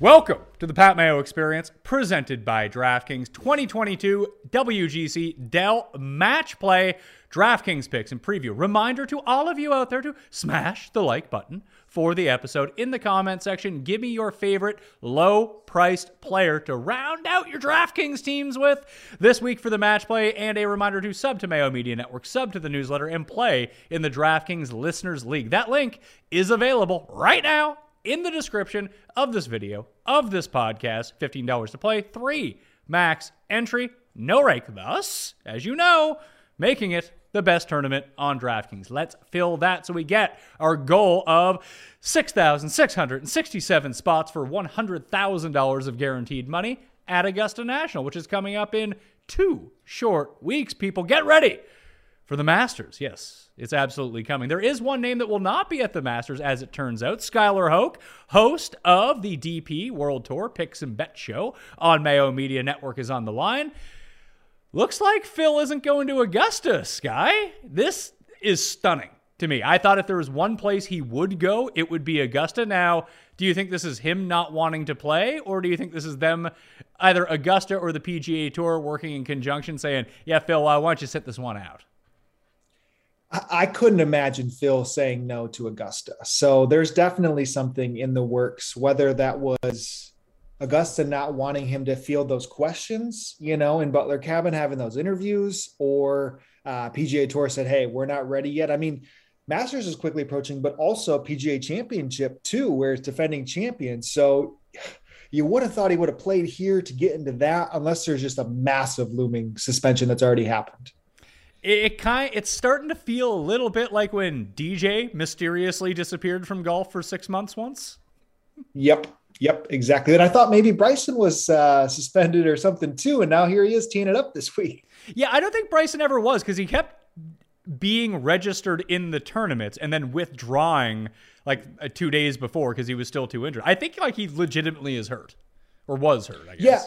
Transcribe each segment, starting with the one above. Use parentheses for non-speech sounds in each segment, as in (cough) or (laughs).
Welcome to the Pat Mayo Experience, presented by DraftKings 2022 WGC Dell Match Play. DraftKings picks and preview. Reminder to all of you out there to smash the like button for the episode in the comment section. Give me your favorite low priced player to round out your DraftKings teams with this week for the match play. And a reminder to sub to Mayo Media Network, sub to the newsletter, and play in the DraftKings Listeners League. That link is available right now in the description of this video, of this podcast. $15 to play, three max entry, no rake. Thus, as you know, making it the best tournament on DraftKings. Let's fill that so we get our goal of 6,667 spots for $100,000 of guaranteed money at Augusta National, which is coming up in two short weeks. People, get ready for the Masters. Yes, it's absolutely coming. There is one name that will not be at the Masters, as it turns out. Skylar Hoke, host of the DP World Tour Picks and Bet Show on Mayo Media Network, is on the line. Looks like Phil isn't going to Augusta, Sky. This is stunning to me. I thought if there was one place he would go, it would be Augusta. Now, do you think this is him not wanting to play, or do you think this is them, either Augusta or the PGA Tour, working in conjunction, saying, "Yeah, Phil, why don't you sit this one out"? I couldn't imagine Phil saying no to Augusta. So there's definitely something in the works, whether that was Augusta not wanting him to field those questions, you know, in Butler Cabin having those interviews, or uh, PGA Tour said, "Hey, we're not ready yet." I mean, Masters is quickly approaching, but also PGA Championship too, where it's defending champion. So you would have thought he would have played here to get into that, unless there's just a massive looming suspension that's already happened. It, it kind it's starting to feel a little bit like when DJ mysteriously disappeared from golf for six months once. Yep. Yep, exactly. And I thought maybe Bryson was uh, suspended or something too, and now here he is teeing it up this (laughs) week. Yeah, I don't think Bryson ever was because he kept being registered in the tournaments and then withdrawing like uh, two days before because he was still too injured. I think like he legitimately is hurt or was hurt. I guess. Yeah,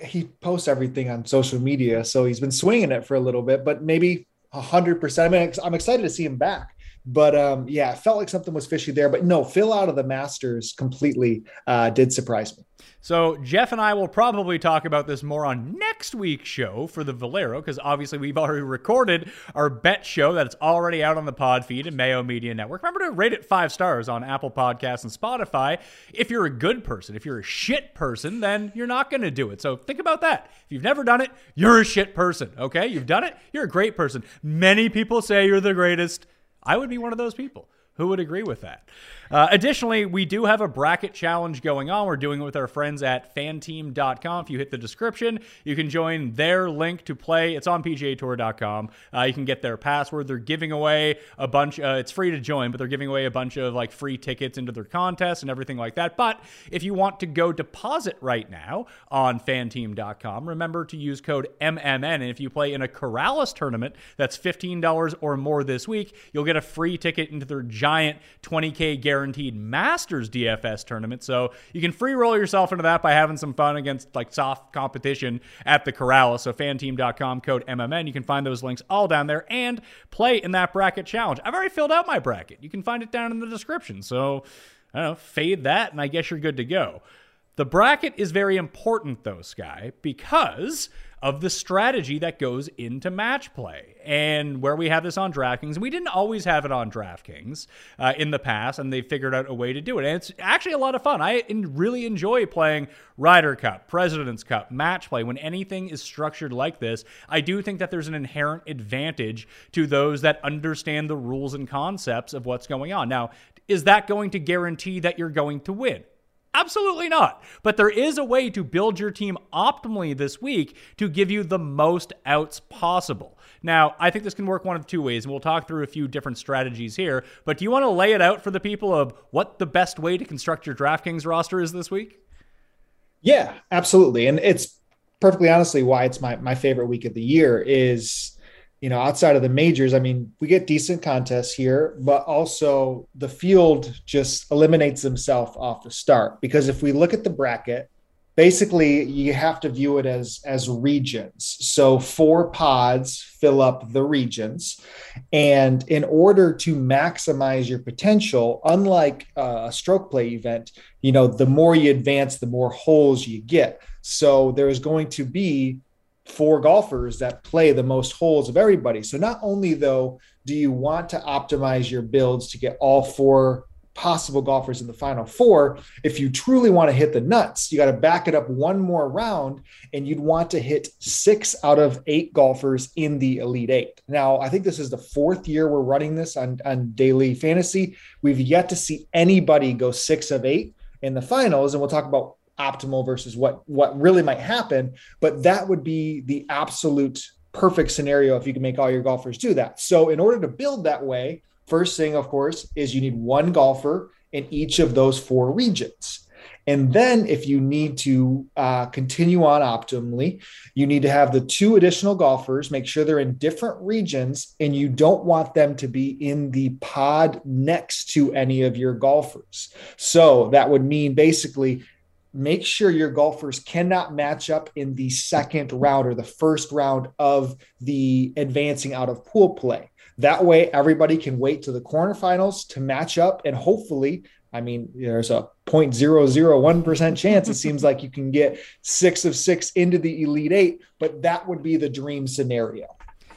he posts everything on social media, so he's been swinging it for a little bit, but maybe hundred percent. I mean, I'm excited to see him back. But um, yeah, it felt like something was fishy there. But no, Phil out of the Masters completely uh, did surprise me. So Jeff and I will probably talk about this more on next week's show for the Valero, because obviously we've already recorded our bet show that's already out on the pod feed and Mayo Media Network. Remember to rate it five stars on Apple Podcasts and Spotify. If you're a good person, if you're a shit person, then you're not going to do it. So think about that. If you've never done it, you're a shit person. Okay, you've done it, you're a great person. Many people say you're the greatest. I would be one of those people. Who would agree with that? Uh, additionally, we do have a bracket challenge going on. We're doing it with our friends at fanteam.com. If you hit the description, you can join their link to play. It's on PGAtour.com. Uh, you can get their password. They're giving away a bunch. Uh, it's free to join, but they're giving away a bunch of like free tickets into their contest and everything like that. But if you want to go deposit right now on fanteam.com, remember to use code MMN. And if you play in a Corrales tournament that's $15 or more this week, you'll get a free ticket into their giant 20K guaranteed Masters DFS tournament. So you can free roll yourself into that by having some fun against like soft competition at the Corral. So fanteam.com code MMN. You can find those links all down there and play in that bracket challenge. I've already filled out my bracket. You can find it down in the description. So I don't know, fade that, and I guess you're good to go. The bracket is very important, though, Sky, because of the strategy that goes into match play. And where we have this on DraftKings, we didn't always have it on DraftKings uh, in the past, and they figured out a way to do it. And it's actually a lot of fun. I really enjoy playing Ryder Cup, President's Cup, match play. When anything is structured like this, I do think that there's an inherent advantage to those that understand the rules and concepts of what's going on. Now, is that going to guarantee that you're going to win? Absolutely not. But there is a way to build your team optimally this week to give you the most outs possible. Now, I think this can work one of two ways, and we'll talk through a few different strategies here. But do you want to lay it out for the people of what the best way to construct your DraftKings roster is this week? Yeah, absolutely. And it's perfectly honestly why it's my, my favorite week of the year is you know, outside of the majors, I mean, we get decent contests here, but also the field just eliminates himself off the start. Because if we look at the bracket, basically you have to view it as as regions. So four pods fill up the regions, and in order to maximize your potential, unlike a stroke play event, you know, the more you advance, the more holes you get. So there is going to be four golfers that play the most holes of everybody. So not only though do you want to optimize your builds to get all four possible golfers in the final four, if you truly want to hit the nuts, you got to back it up one more round and you'd want to hit 6 out of 8 golfers in the elite 8. Now, I think this is the fourth year we're running this on on daily fantasy. We've yet to see anybody go 6 of 8 in the finals and we'll talk about optimal versus what what really might happen but that would be the absolute perfect scenario if you can make all your golfers do that. So in order to build that way first thing of course is you need one golfer in each of those four regions. And then if you need to uh, continue on optimally you need to have the two additional golfers make sure they're in different regions and you don't want them to be in the pod next to any of your golfers. So that would mean basically make sure your golfers cannot match up in the second round or the first round of the advancing out of pool play. That way, everybody can wait to the quarterfinals to match up and hopefully. I mean, there's a 0.001% chance it seems like you can get six of six into the Elite Eight, but that would be the dream scenario.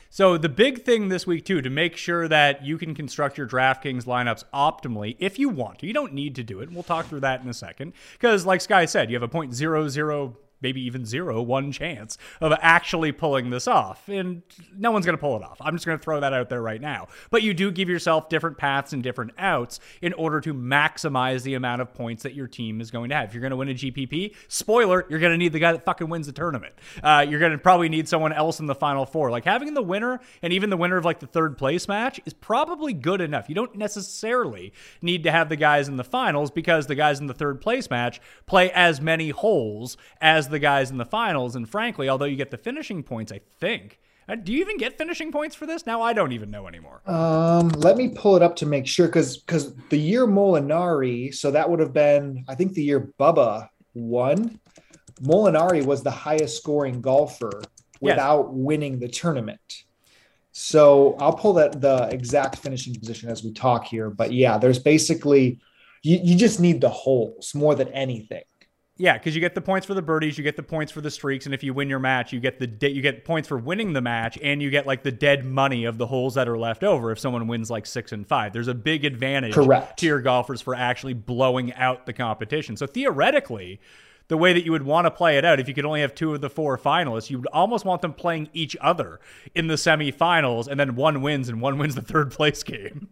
So the big thing this week too, to make sure that you can construct your DraftKings lineups optimally, if you want to, you don't need to do it. We'll talk through that in a second, because like Sky said, you have a point zero zero maybe even zero, one chance of actually pulling this off. And no one's going to pull it off. I'm just going to throw that out there right now. But you do give yourself different paths and different outs in order to maximize the amount of points that your team is going to have. If you're going to win a GPP, spoiler, you're going to need the guy that fucking wins the tournament. Uh, you're going to probably need someone else in the final four. Like having the winner and even the winner of like the third place match is probably good enough. You don't necessarily need to have the guys in the finals because the guys in the third place match play as many holes as the guys in the finals. And frankly, although you get the finishing points, I think. Uh, do you even get finishing points for this? Now I don't even know anymore. Um, let me pull it up to make sure because because the year Molinari, so that would have been I think the year Bubba won. Molinari was the highest scoring golfer without yes. winning the tournament. So I'll pull that the exact finishing position as we talk here. But yeah, there's basically you, you just need the holes more than anything. Yeah, because you get the points for the birdies, you get the points for the streaks, and if you win your match, you get the de- you get points for winning the match, and you get like the dead money of the holes that are left over. If someone wins like six and five, there's a big advantage Correct. to your golfers for actually blowing out the competition. So theoretically, the way that you would want to play it out, if you could only have two of the four finalists, you would almost want them playing each other in the semifinals, and then one wins and one wins the third place (laughs) game.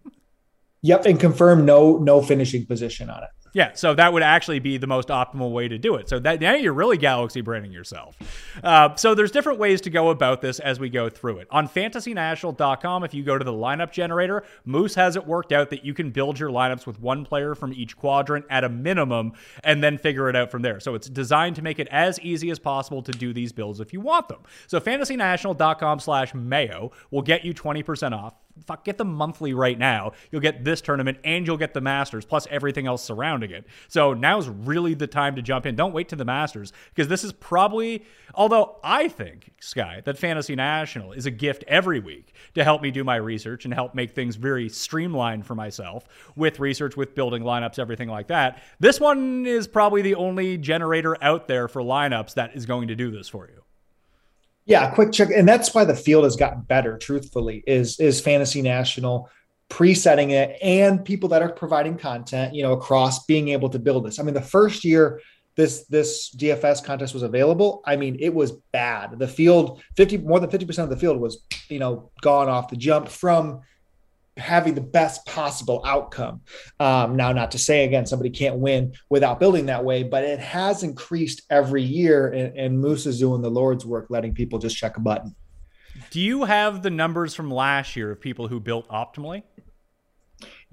Yep, and confirm no no finishing position on it. Yeah, so that would actually be the most optimal way to do it. So that now you're really galaxy branding yourself. Uh, so there's different ways to go about this as we go through it. On fantasynational.com, if you go to the lineup generator, Moose has it worked out that you can build your lineups with one player from each quadrant at a minimum and then figure it out from there. So it's designed to make it as easy as possible to do these builds if you want them. So fantasynational.com slash mayo will get you 20% off fuck, get the monthly right now. You'll get this tournament and you'll get the Masters plus everything else surrounding it. So now's really the time to jump in. Don't wait to the Masters because this is probably, although I think, Sky, that Fantasy National is a gift every week to help me do my research and help make things very streamlined for myself with research, with building lineups, everything like that. This one is probably the only generator out there for lineups that is going to do this for you. Yeah, quick check, and that's why the field has gotten better. Truthfully, is is Fantasy National presetting it and people that are providing content, you know, across being able to build this. I mean, the first year this this DFS contest was available, I mean, it was bad. The field, fifty more than fifty percent of the field was, you know, gone off the jump from having the best possible outcome. Um, now, not to say again, somebody can't win without building that way, but it has increased every year. And, and Moose is doing the Lord's work, letting people just check a button. Do you have the numbers from last year of people who built optimally?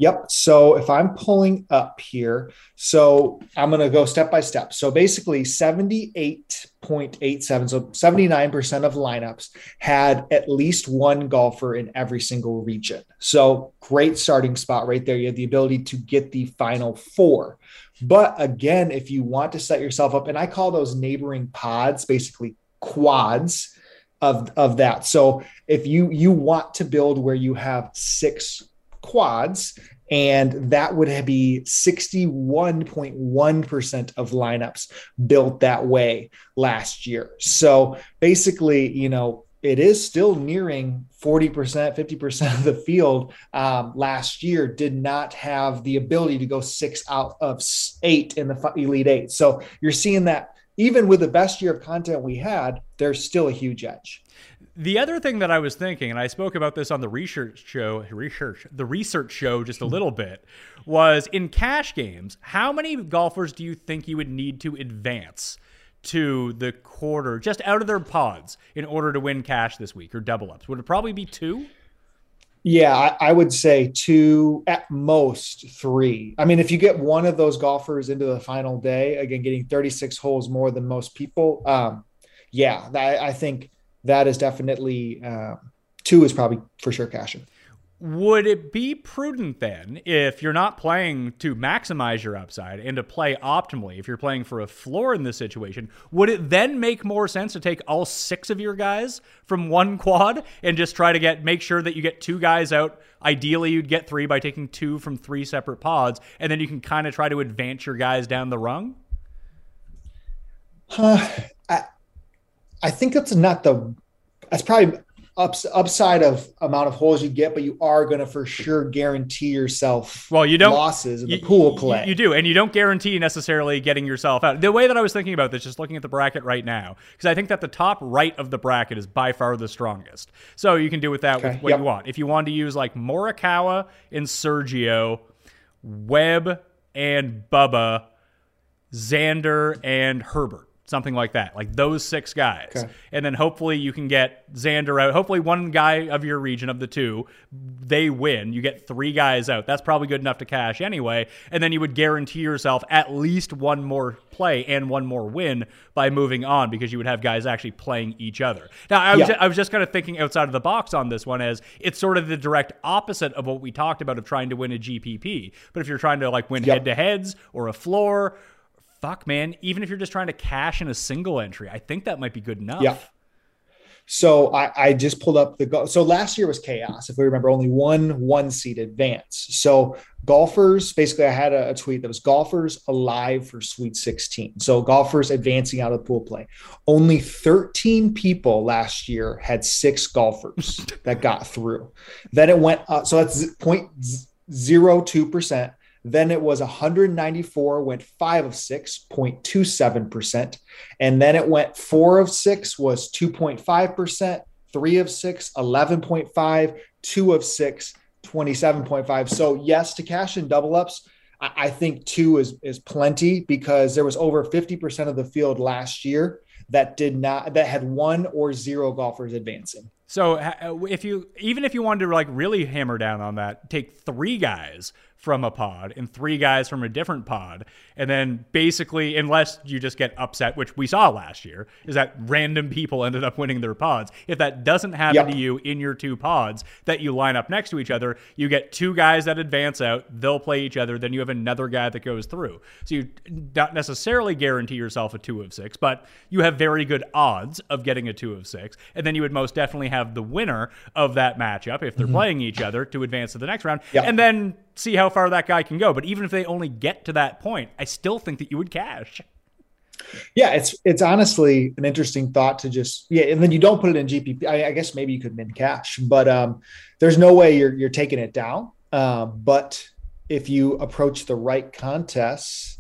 Yep. So if I'm pulling up here, so I'm going to go step by step. So basically 78.87, so 79% of lineups had at least one golfer in every single region. So great starting spot right there. You have the ability to get the final four. But again, if you want to set yourself up, and I call those neighboring pods basically quads of, of that. So if you you want to build where you have six quads, and that would be 61.1% of lineups built that way last year. So basically, you know, it is still nearing 40%, 50% of the field um, last year did not have the ability to go six out of eight in the Elite Eight. So you're seeing that even with the best year of content we had, there's still a huge edge. The other thing that I was thinking, and I spoke about this on the research show, research the research show just a little bit, was in cash games. How many golfers do you think you would need to advance to the quarter, just out of their pods, in order to win cash this week or double ups? Would it probably be two? Yeah, I, I, would say two, at most three. I mean, if you get one of those golfers into the final day, again, getting 36 holes more than most people, um, yeah, I, I think that is definitely uh, two is probably for sure cashing. Would it be prudent then, if you're not playing to maximize your upside and to play optimally, if you're playing for a floor in this situation, would it then make more sense to take all six of your guys from one quad and just try to get make sure that you get two guys out? Ideally, you'd get three by taking two from three separate pods, and then you can kind of try to advance your guys down the rung. Uh, I, I think that's not the that's probably ups, upside of amount of holes you get, but you are going to for sure guarantee yourself well you don't losses in the pool play. You, you, do, and you don't guarantee necessarily getting yourself out. The way that I was thinking about this, just looking at the bracket right now, because I think that the top right of the bracket is by far the strongest. So you can do with that okay. with what yep. you want. If you want to use like Morikawa and Sergio, Webb and Bubba, Xander and Herbert something like that, like those six guys. Okay. And then hopefully you can get Xander out. Hopefully one guy of your region of the two, they win. You get three guys out. That's probably good enough to cash anyway. And then you would guarantee yourself at least one more play and one more win by moving on because you would have guys actually playing each other. Now, I was, yeah. just, I was just kind of thinking outside of the box on this one as it's sort of the direct opposite of what we talked about of trying to win a GPP. But if you're trying to like win head to heads or a floor fuck, man, even if you're just trying to cash in a single entry, I think that might be good enough. Yeah. So I, I just pulled up the go. So last year was chaos. If we remember, only one one seed advance. So golfers, basically, I had a, a, tweet that was golfers alive for Sweet 16. So golfers advancing out of the pool play. Only 13 people last year had six golfers (laughs) that got through. Then it went up. So that's 0.02 percent. Then it was 194, went five of six, 0.27%. And then it went four of six, was 2.5%, three of six, 11.5, two of six, 27.5. So, yes, to cash in double ups, I think two is, is plenty because there was over 50% of the field last year that did not, that had one or zero golfers advancing. So uh, if you even if you wanted to like really hammer down on that, take three guys from a pod and three guys from a different pod. And then basically, unless you just get upset, which we saw last year, is that random people ended up winning their pods. If that doesn't happen Yep. to you in your two pods that you line up next to each other, you get two guys that advance out, they'll play each other, then you have another guy that goes through. So you don't necessarily guarantee yourself a two of six, but you have very good odds of getting a two of six. And then you would most definitely have the winner of that matchup if they're mm-hmm. playing each other to advance to the next round. Yep. And then see how far that guy can go. But even if they only get to that point, I still think that you would cash. Yeah, it's it's honestly an interesting thought to just yeah, and then you don't put it in GPP. I, I guess maybe you could min cash, but um, there's no way you're you're taking it down. Um, but if you approach the right contests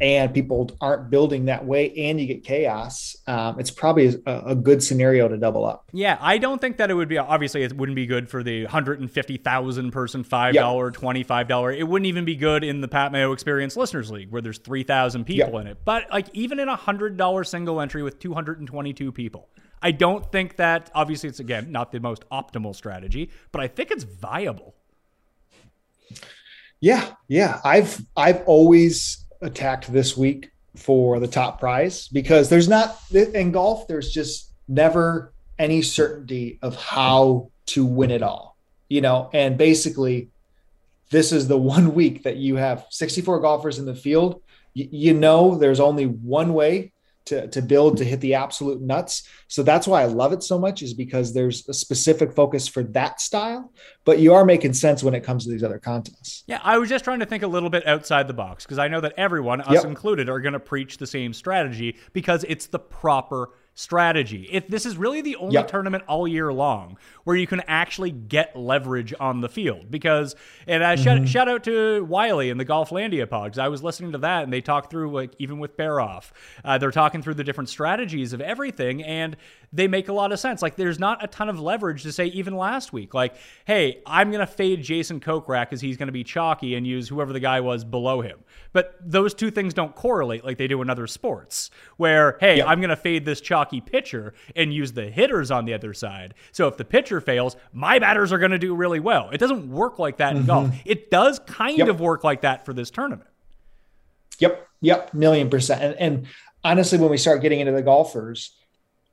and people aren't building that way, and you get chaos, um, it's probably a, a good scenario to double up. Yeah, I don't think that it would be obviously it wouldn't be good for the 150,000 person $5, $25. It wouldn't even be good in the Pat Mayo Experience Listeners League where there's 3,000 people Yeah. in it. But like even in a $100 single entry with 222 people, I don't think that obviously it's again not the most optimal strategy, but I think it's viable. Yeah, yeah. I've I've always attacked this week for the top prize because there's not in golf. There's just never any certainty of how to win it all, you know. And basically, this is the (laughs) one week that you have 64 golfers in the field. You know, there's only one way to, to build to hit the absolute nuts. So that's why I love it so much is because there's a specific focus for that style, but you are making sense when it comes to these other contests. Yeah, I was just trying to think a little bit outside the box because I know that everyone, us Yep. included, are going to preach the same strategy because it's the proper strategy. If this is really the only Yep. tournament all year long where you can actually get leverage on the field. Because, and I Mm-hmm. shout, shout out to Wiley and the Golflandia pod 'cause I was listening to that and they talk through, like, even with Bear Off, uh, they're talking through the different strategies of everything and they make a lot of sense. Like, there's not a ton of leverage to say, even last week, like, hey, I'm going to fade Jason Kokrak because he's going to be chalky and use whoever the guy was below him. But those two things don't correlate like they do in other sports, where, hey, Yep. I'm going to fade this chalky pitcher and use the hitters on the other side. So if the pitcher fails, my batters are going to do really well. It doesn't work like that in golf. Mm-hmm. It does kind Yep. of work like that for this tournament. Yep, yep, million percent. And, and honestly, when we start getting into the golfers,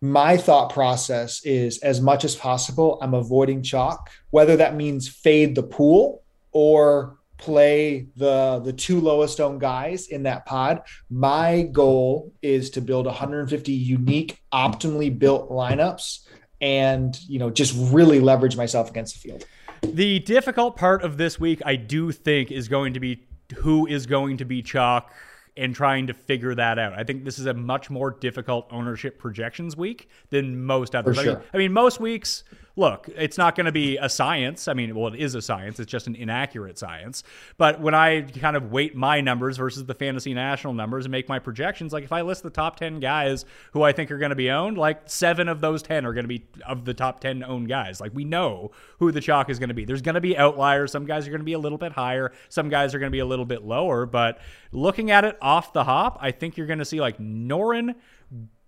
my thought process is as much as possible, I'm avoiding chalk, whether that means fade the pool or play the the two lowest owned guys in that pod. My goal is to build 150 unique, optimally built lineups and you know just really leverage myself against the field. The difficult part of this week, I do think, is going to be who is going to be chalk and trying to figure that out. I think this is a much more difficult ownership projections week than most others. For I, mean. I mean, most weeks, look, it's not going to be a science. I mean, well, it is a science, it's just an inaccurate science. But when I kind of weight my numbers versus the fantasy national numbers and make my projections, like if I list the top 10 guys who I think are going to be owned, like seven of those 10 are going to be of the top 10 owned guys. Like we know who the chalk is going to be. There's going to be outliers. Some guys are going to be a little bit higher, some guys are going to be a little bit lower. But looking at it off the hop, I think you're going to see like Noren,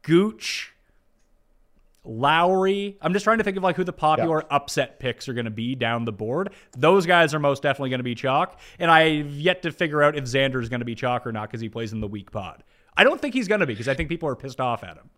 Gooch, Lowry. I'm just trying to think of like who the popular upset picks are going to be down the board. Those guys are most definitely going to be chalk, and I've yet to figure out if Xander is going to be chalk or not because he plays in the weak pod. I don't think he's going to be because I think people are pissed off at him.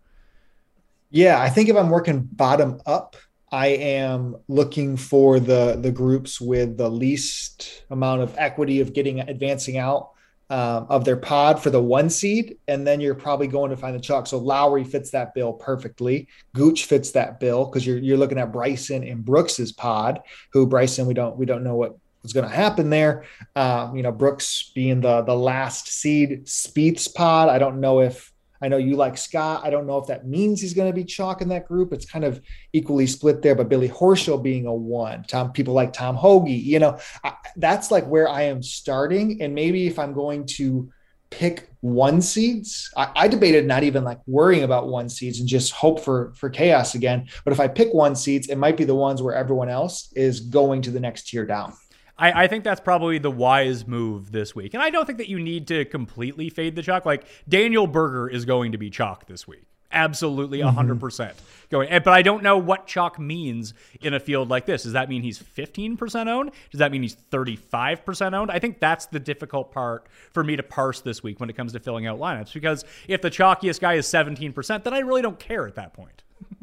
Yeah, I think if I'm working bottom up, I am looking for the the groups with the least amount of equity of getting advancing out um, of their pod for the one seed, and then you're probably going to find the chalk. So Lowry fits that bill perfectly. Gooch fits that bill because you're you're looking at Bryson and Brooks's pod. Who Bryson we don't we don't know what was going to happen there. Um, you know Brooks being the the last seed, Spieth's pod. I don't know if I know you like Scott. I don't know if that means he's going to be chalk in that group. It's kind of equally split there. But Billy Horschel being a one, Tom people like Tom Hoge, you know, I, that's like where I am starting. And maybe if I'm going to pick one seeds, I, I debated not even like worrying about one seeds and just hope for for chaos again. But if I pick one seeds, it might be the ones where everyone else is going to the next tier down. I, I think that's probably the wise move this week. And I don't think that you need to completely fade the chalk. Like Daniel Berger is going to be chalk this week. Absolutely mm-hmm. 100% going. But I don't know what chalk means in a field like this. Does that mean he's 15% owned? Does that mean he's 35% owned? I think that's the difficult part for me to parse this week when it comes to filling out lineups because if the chalkiest guy is 17%, then I really don't care at that point. (laughs)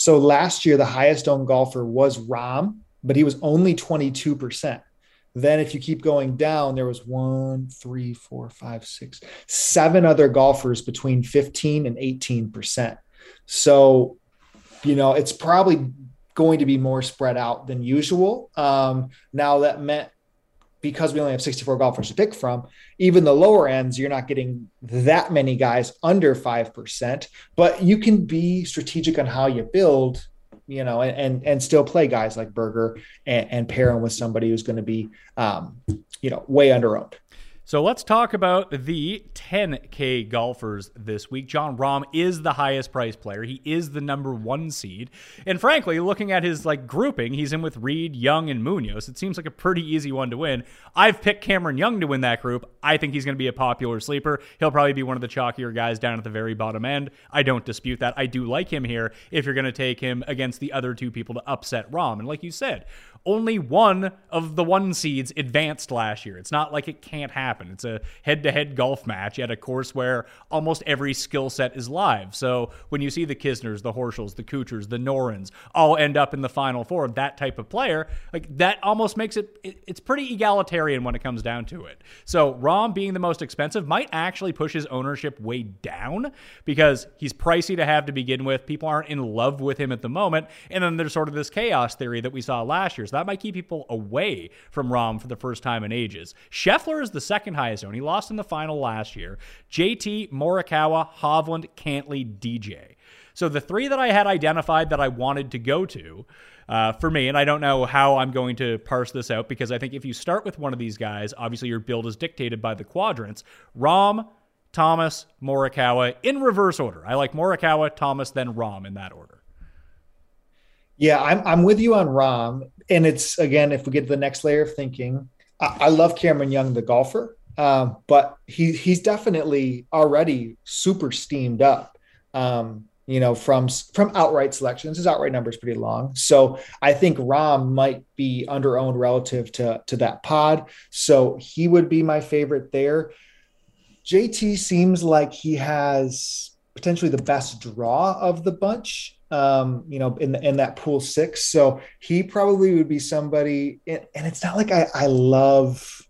So last year, the highest owned golfer was Rahm, but he was only 22%. Then, if you keep going down, there was one, three, four, five, six, seven other golfers between 15 and 18%. So, you know, it's probably going to be more spread out than usual. Um, now, that meant because we only have 64 golfers to pick from, even the lower ends, you're not getting that many guys under 5%, but you can be strategic on how you build you know, and and still play guys like Berger and, and pair him with somebody who's going to be, um, you know, way under owned. So let's talk about the 10K golfers this week. Jon Rahm is the highest priced player. He is the number one seed. And frankly, looking at his like grouping, he's in with Reed, Young, and Munoz. It seems like a pretty easy one to win. I've picked Cameron Young to win that group. I think he's going to be a popular sleeper. He'll probably be one of the chalkier guys down at the very bottom end. I don't dispute that. I do like him here if you're going to take him against the other two people to upset Rahm. And like you said, only one of the one seeds advanced last year. It's not like it can't happen. It's a head to head golf match at a course where almost every skill set is live. So when you see the Kisners, the Horschels, the Kuchars, the Norens all end up in the final four, of that type of player, like that almost makes it, it's pretty egalitarian when it comes down to it. So Rahm being the most expensive might actually push his ownership way down because he's pricey to have to begin with. People aren't in love with him at the moment. And then there's sort of this chaos theory that we saw last year. So that might keep people away from Rahm for the first time in ages. Scheffler is the second highest owned. He lost in the final last year. JT, Morikawa, Hovland, Cantlay, DJ. So the three that I had identified that I wanted to go to uh, for me, and I don't know how I'm going to parse this out because I think if you start with one of these guys, obviously your build is dictated by the quadrants. Rahm, Thomas, Morikawa in reverse order. I like Morikawa, Thomas, then Rahm in that order. Yeah, I'm I'm with you on Rahm, and it's again if we get to the next layer of thinking, I, I love Cameron Young, the golfer, um, but he he's definitely already super steamed up. Um, you know, from from outright selections, his outright number is pretty long. So I think Rahm might be under owned relative to to that pod. So he would be my favorite there. JT seems like he has potentially the best draw of the bunch um, you know, in the, in that pool six. So he probably would be somebody, and it's not like I, I love.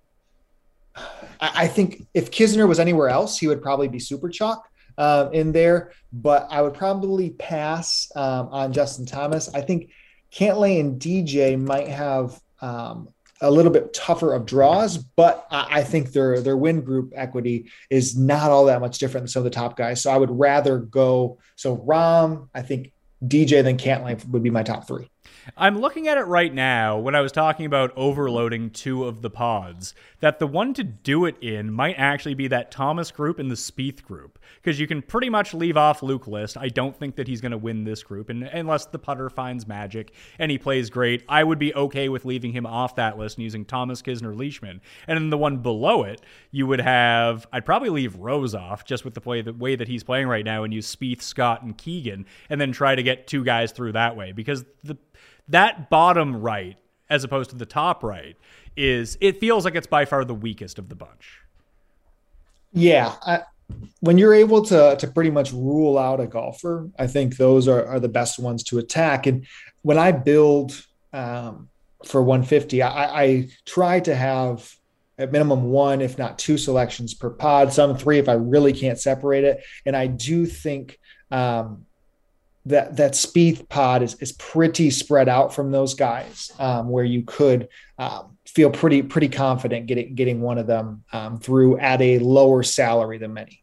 I, I think if Kisner was anywhere else, he would probably be super chalk uh, in there. But I would probably pass um, on Justin Thomas. I think Cantlay and DJ might have um, a little bit tougher of draws, but I, think their their win group equity is not all that much different than some of the top guys. So I would rather go. So Rahm, I think DJ then Cantlay would be my top three. I'm looking at it right now when I was talking about overloading two of the pods, that the one to do it in might actually be that Thomas group and the Spieth group, because you can pretty much leave off Luke List. I don't think that he's going to win this group, and unless the putter finds magic and he plays great, I would be okay with leaving him off that list and using Thomas Kisner Leishman. And then the one below it, you would have I'd probably leave Rose off just with the way the way that he's playing right now, and use Spieth, Scott, and Keegan, and then try to get two guys through that way because the that bottom right, as opposed to the top right, is it feels like it's by far the weakest of the bunch. Yeah. I, when you're able to to pretty much rule out a golfer, I think those are, are the best ones to attack. And when I build um, for 150, I, I try to have at minimum one, if not two selections per pod, some three if I really can't separate it. And I do think um, that that Spieth pod is is pretty spread out from those guys, um, where you could um, feel pretty pretty confident getting getting one of them um, through at a lower salary than many.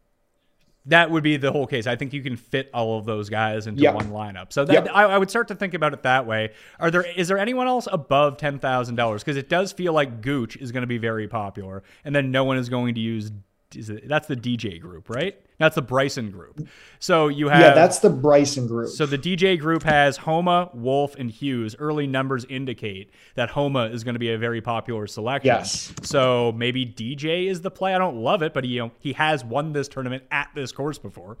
That would be the whole case. I think you can fit all of those guys into yep. one lineup. So that, yep. I, I, would start to think about it that way. Are there is there anyone else above ten thousand dollars? Because it does feel like Gooch is going to be very popular, and then no one is going to use is it, that's the DJ group, right? That's the Bryson group. So you have Yeah, that's the Bryson group. So the DJ group has Homa, Wolff, and Hughes. Early numbers indicate that Homa is going to be a very popular selection. Yes. So maybe DJ is the play. I don't love it, but he you know, he has won this tournament at this course before.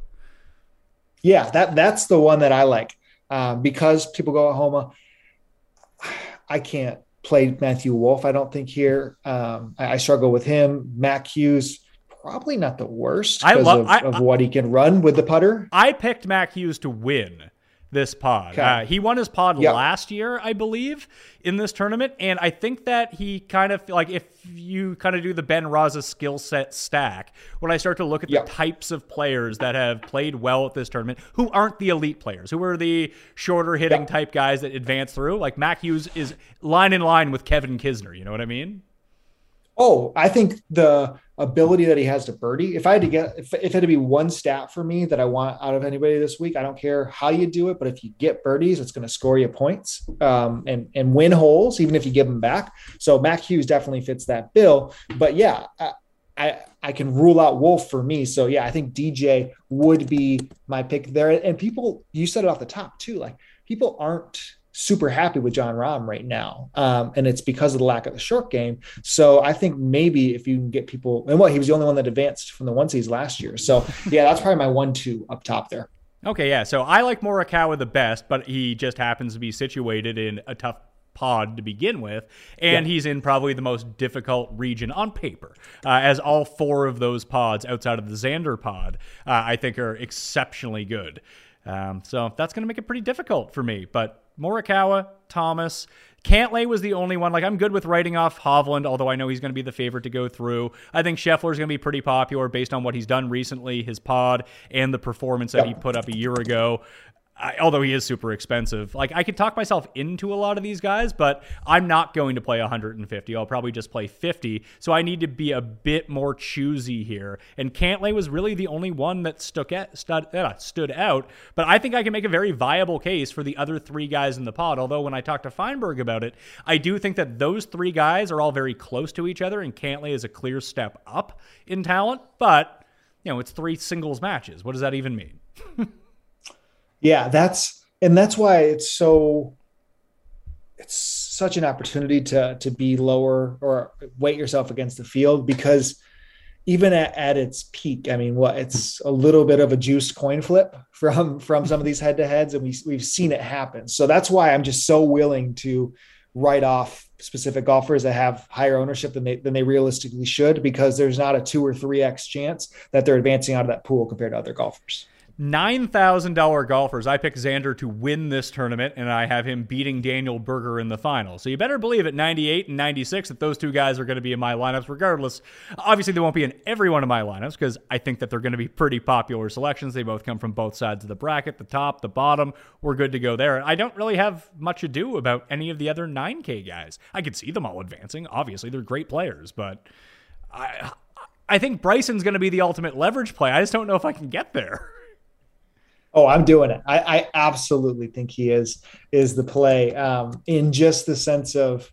Yeah, that that's the one that I like um, because people go at home. I can't play Matthew Wolff. I don't think here. Um, I, I, struggle with him. Mac Hughes, probably not the worst I love of, I, of what he can run with the putter. I picked Mac Hughes to win this pod. Okay. Uh, he won his pod yep. last year, I believe, in this tournament, and I think that he kind of like if you kind of do the Ben Raza skill set stack, when I start to look at yep. the types of players that have played well at this tournament, who aren't the elite players, who are the shorter hitting yep. type guys that advance through, like Mac Hughes is line in line with Kevin Kisner. You know what I mean? Oh, I think the ability that he has to birdie. If I had to get, if, if it had to be one stat for me that I want out of anybody this week, I don't care how you do it, but if you get birdies, it's going to score you points um, and and win holes, even if you give them back. So Mac Hughes definitely fits that bill. But yeah, I, I I can rule out Wolff for me. So yeah, I think DJ would be my pick there. And people, you said it off the top too, like people aren't super happy with Jon Rahm right now. Um, and it's because of the lack of the short game. So I think maybe if you can get people, and what he was the only one that advanced from the one seeds last year. So yeah, that's probably my one two up top there. Okay, yeah. So I like Morikawa the best, but he just happens to be situated in a tough pod to begin with, and yeah. he's in probably the most difficult region on paper, uh, as all four of those pods outside of the Xander pod, uh, I think, are exceptionally good. Um, so that's going to make it pretty difficult for me. But Morikawa, Thomas, Cantlay was the only one. Like, I'm good with writing off Hovland, although I know he's going to be the favorite to go through. I think Scheffler is going to be pretty popular based on what he's done recently, his pod, and the performance that he put up a year ago. I, although he is super expensive. Like I could talk myself into a lot of these guys, but I'm not going to play 150. I'll probably just play 50. So I need to be a bit more choosy here. And Cantlay was really the only one that stuck at, stood, uh, stood out. But I think I can make a very viable case for the other three guys in the pod. Although when I talked to Feinberg about it, I do think that those three guys are all very close to each other, and Cantlay is a clear step up in talent. But you know, it's three singles matches. What does that even mean? (laughs) yeah, that's and that's why it's so it's such an opportunity to to be lower or weight yourself against the field because even at, at its peak, I mean, what it's a little bit of a juiced coin flip from from some of these head to heads, and we we've seen it happen. So that's why I'm just so willing to write off specific golfers that have higher ownership than they than they realistically should, because there's not a two or three x chance that they're advancing out of that pool compared to other golfers. $9,000 golfers. I picked Xander to win this tournament, and I have him beating Daniel Berger in the final. So you better believe at 98 and 96 that those two guys are going to be in my lineups regardless. Obviously, they won't be in every one of my lineups because I think that they're going to be pretty popular selections. They both come from both sides of the bracket, the top, the bottom. We're good to go there. I don't really have much ado about any of the other 9K guys. I could see them all advancing. Obviously, they're great players, but I. I think Bryson's going to be the ultimate leverage play. I just don't know if I can get there. (laughs) Oh, I'm doing it. I, I absolutely think he is is the play um, in just the sense of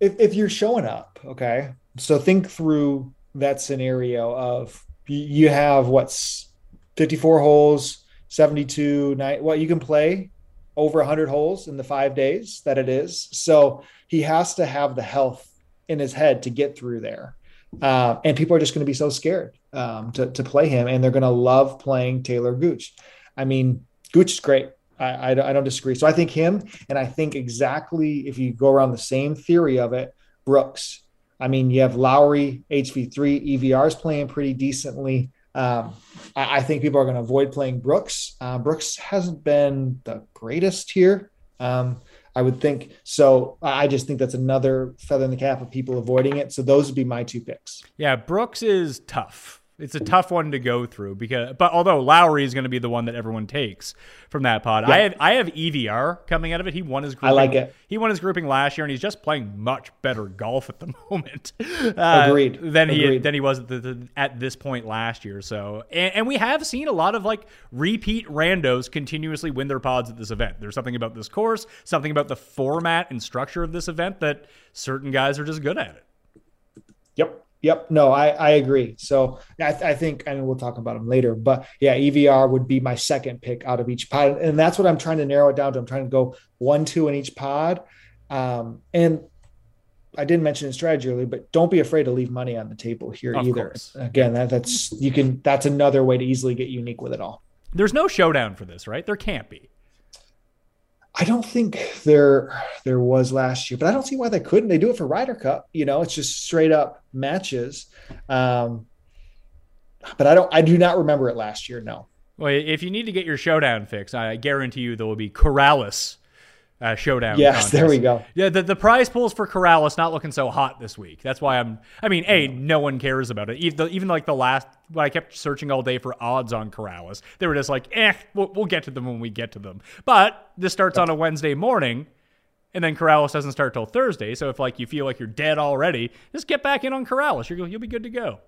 if, if you're showing up, okay. So think through that scenario of you have what's 54 holes, 72, night. Well, you can play over 100 holes in the five days that it is. So he has to have the health in his head to get through there. Uh, and people are just going to be so scared um, to, to play him, and they're going to love playing Taylor Gooch. I mean, Gooch is great. I, I, I, don't disagree. So I think him, and I think exactly if you go around the same theory of it, Brooks. I mean, you have Lowry, HV3, EVR is playing pretty decently. Um, I, I, think people are going to avoid playing Brooks. Uh, Brooks hasn't been the greatest here. Um, I would think so. I just think that's another feather in the cap of people avoiding it. So those would be my two picks. Yeah, Brooks is tough. It's a tough one to go through because, but although Lowry is going to be the one that everyone takes from that pod, yeah. I have I have EVR coming out of it. He won his grouping. I like it. He won his grouping last year, and he's just playing much better golf at the (laughs) moment. Uh, Agreed. Than he Agreed. than he was at, the, the, at this point last year. So, and, and, we have seen a lot of like repeat randos continuously win their pods at this event. There's something about this course, something about the format and structure of this event that certain guys are just good at it. Yep. Yep. No, I, I agree. So I, I think, I and we'll talk about them later, but yeah, EVR would be my second pick out of each pod. And that's what I'm trying to narrow it down to. I'm trying to go one, two in each pod. Um, and I didn't mention in strategy earlier, but don't be afraid to leave money on the table here of either. Course. Again, that, that's, you can, that's another way to easily get unique with it all. There's no showdown for this, right? There can't be. I don't think there there was last year, but I don't see why they couldn't. They do it for Ryder Cup. You know, it's just straight up matches. Um, but I don't. I do not remember it last year. No. Well, if you need to get your showdown fix, I guarantee you there will be Corrales uh, showdown. Yes, contest. there we go. Yeah, the, the prize pools for Corrales not looking so hot this week. That's why I'm. I mean, a no one cares about it. Even, even like the last when I kept searching all day for odds on Corrales, they were just like, eh, we'll, we'll get to them when we get to them. But this starts on a Wednesday morning. And then Corrales doesn't start till Thursday. So if like you feel like you're dead already, just get back in on Corrales. You're, you'll be good to go.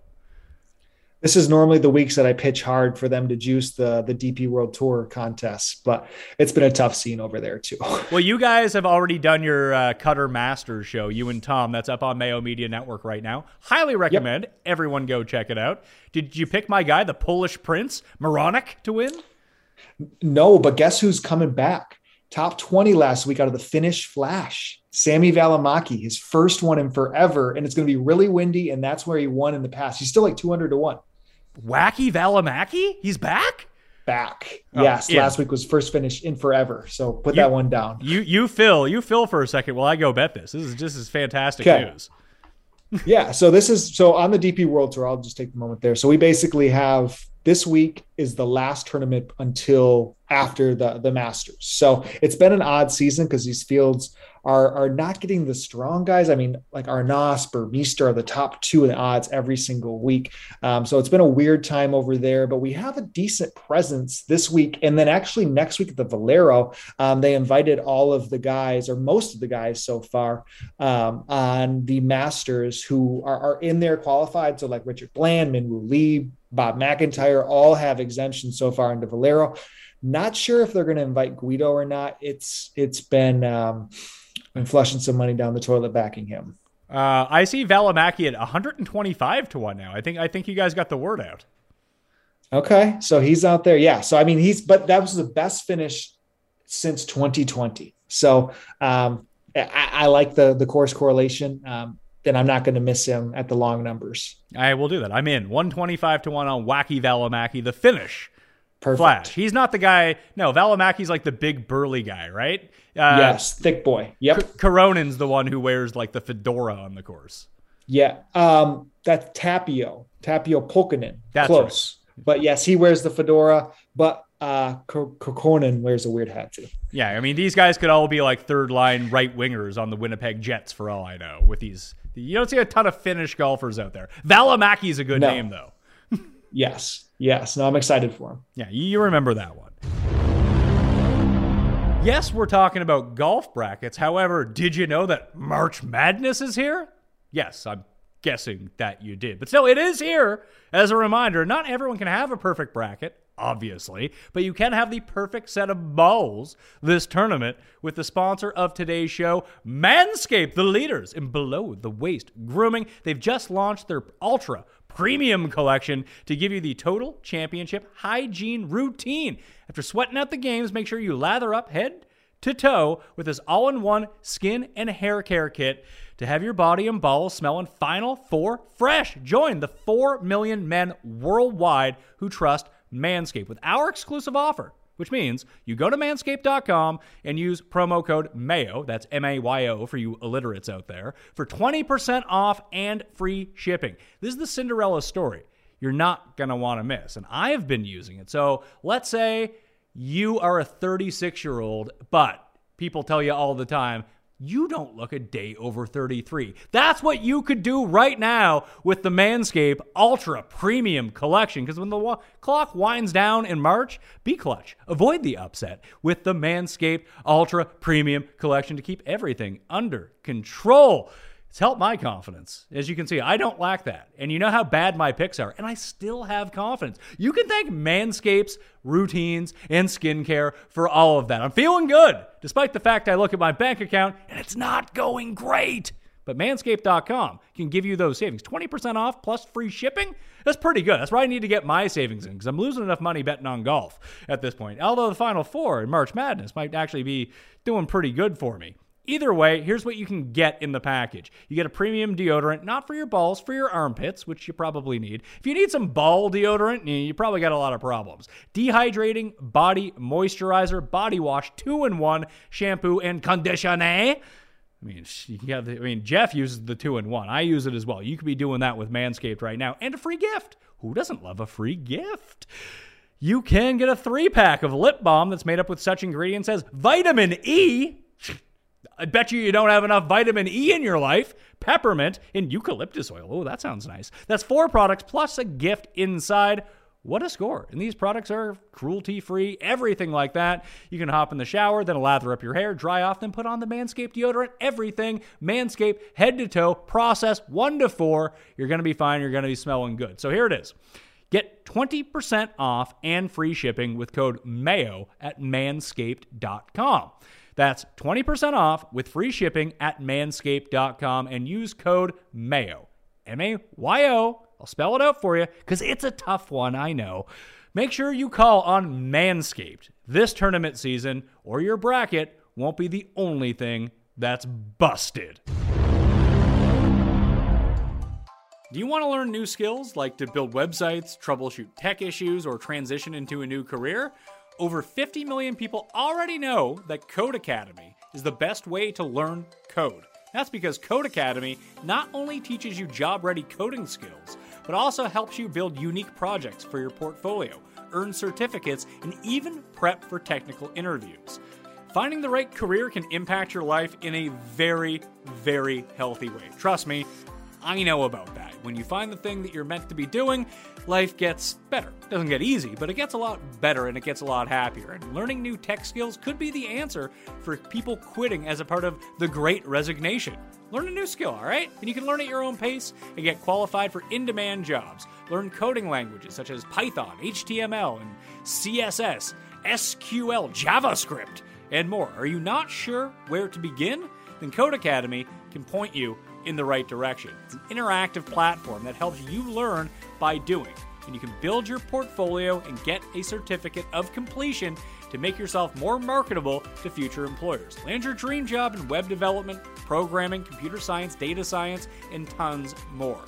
This is normally the weeks that I pitch hard for them to juice the the DP World Tour contests, but it's been a tough scene over there too. (laughs) Well, you guys have already done your uh, Qatar Masters show, you and Tom. That's up on Mayo Media Network right now. Highly recommend everyone go check it out. Did you pick my guy, the Polish Prince, Meronk, to win? No, but guess who's coming back? Top 20 last week out of the Finnish Flash. Sami Valimaki, his first one in forever, and it's going to be really windy, and that's where he won in the past. He's still like 200 to 1. Wacky Valimaki? He's back? Back. Oh, yes, in. last week was first finish in forever. So put You- that one down. You you fill you fill for a second while I go bet this. This is this is fantastic Okay. news. (laughs) yeah so this is so on the dp world tour i'll just take the moment there so we basically have this week is the last tournament until after the the masters so it's been an odd season because these fields are are not getting the strong guys i mean like arnas burmester are the top two in the odds every single week um, so it's been a weird time over there but we have a decent presence this week and then actually next week at the valero um, they invited all of the guys or most of the guys so far um, on the Masters who are, are in there qualified. So like Richard Bland, Minwoo Lee, Bob McIntyre, all have exemptions so far into Valero. Not sure if they're going to invite Guido or not. It's it's been um, been flushing some money down the toilet backing him. Uh, I see Valimaki at 125 to one now. I think I think you guys got the word out. Okay, so he's out there. Yeah. So I mean, he's but that was the best finish since 2020. So um, I, I like the the course correlation. Um, then I'm not going to miss him at the long numbers. I will do that. I'm in 125 to one on Wacky Valimaki. The finish. Perfect. Flash. He's not the guy. No, Valimaki's like the big burly guy, right? Uh, yes, thick boy. Yep. Korhonen's the one who wears like the fedora on the course. Yeah. Um, that's Tapio. Tapio Pulkkanen. That's Close. But yes, he wears the fedora, but uh Korhonen wears a weird hat too. Yeah, I mean these guys could all be like third line right wingers on the Winnipeg Jets for all I know. With these, you don't see a ton of Finnish golfers out there. Valimaki's a good No. name though. (laughs) Yes. Yes. No, I'm excited for him. Yeah, you remember that one. Yes, we're talking about golf brackets. However, did you know that March Madness is here? Yes, I'm guessing that you did. But still, it is here. As a reminder, not everyone can have a perfect bracket, obviously, but you can have the perfect set of balls this tournament with the sponsor of today's show, Manscaped, the leaders in below the waist grooming. They've just launched their Ultra Premium Collection to give you the total championship hygiene routine. After sweating out the games, make sure you lather up head to toe with this all in one skin and hair care kit to have your body and balls smelling Final Four fresh. Join the 4 million men worldwide who trust Manscaped with our exclusive offer, which means you go to manscaped.com and use promo code MAYO, that's M A Y O for you illiterates out there, for 20% off and free shipping. This is the Cinderella story you're not going to want to miss. And I have been using it. So let's say you are a 36 year old, but people tell you all the time, you don't look a day over 33. That's what you could do right now with the Manscaped Ultra Premium Collection. Because when the wa- clock winds down in March, be clutch. Avoid the upset with the Manscaped Ultra Premium Collection to keep everything under control. It's helped my confidence. As you can see, I don't lack that. And you know how bad my picks are, and I still have confidence. You can thank Manscapes, routines and skincare for all of that. I'm feeling good, despite the fact I look at my bank account and it's not going great. But manscaped.com can give you those savings 20% off plus free shipping. That's pretty good. That's where I need to get my savings in because I'm losing enough money betting on golf at this point. Although the Final Four in March Madness might actually be doing pretty good for me. Either way, here's what you can get in the package. You get a premium deodorant, not for your balls, for your armpits, which you probably need. If you need some ball deodorant, eh, you probably got a lot of problems. Dehydrating body moisturizer, body wash, two in one, shampoo and conditioner. I mean, I mean, Jeff uses the two in one. I use it as well. You could be doing that with Manscaped right now, and a free gift. Who doesn't love a free gift? You can get a three pack of lip balm that's made up with such ingredients as vitamin E. I bet you you don't have enough vitamin E in your life. Peppermint and eucalyptus oil. Oh, that sounds nice. That's four products plus a gift inside. What a score. And these products are cruelty free, everything like that. You can hop in the shower, then lather up your hair, dry off, then put on the Manscaped deodorant, everything. Manscaped, head to toe, process one to four. You're going to be fine. You're going to be smelling good. So here it is. Get 20% off and free shipping with code MAYO at manscaped.com. That's 20% off with free shipping at manscaped.com and use code MAYO. M A Y O. I'll spell it out for you because it's a tough one, I know. Make sure you call on Manscaped this tournament season, or your bracket won't be the only thing that's busted. Do you want to learn new skills like to build websites, troubleshoot tech issues, or transition into a new career? Over 50 million people already know that Codecademy is the best way to learn code. That's because Codecademy not only teaches you job ready coding skills, but also helps you build unique projects for your portfolio, earn certificates, and even prep for technical interviews. Finding the right career can impact your life in a very, very healthy way. Trust me, I know about that. When you find the thing that you're meant to be doing, life gets better. It doesn't get easy, but it gets a lot better and it gets a lot happier. And learning new tech skills could be the answer for people quitting as a part of the great resignation. Learn a new skill, all right? And you can learn at your own pace and get qualified for in demand jobs. Learn coding languages such as Python, HTML, and CSS, SQL, JavaScript, and more. Are you not sure where to begin? Then Codecademy can point you in the right direction. It's an interactive platform that helps you learn by doing, and you can build your portfolio and get a certificate of completion to make yourself more marketable to future employers. Land your dream job in web development, programming, computer science, data science, and tons more.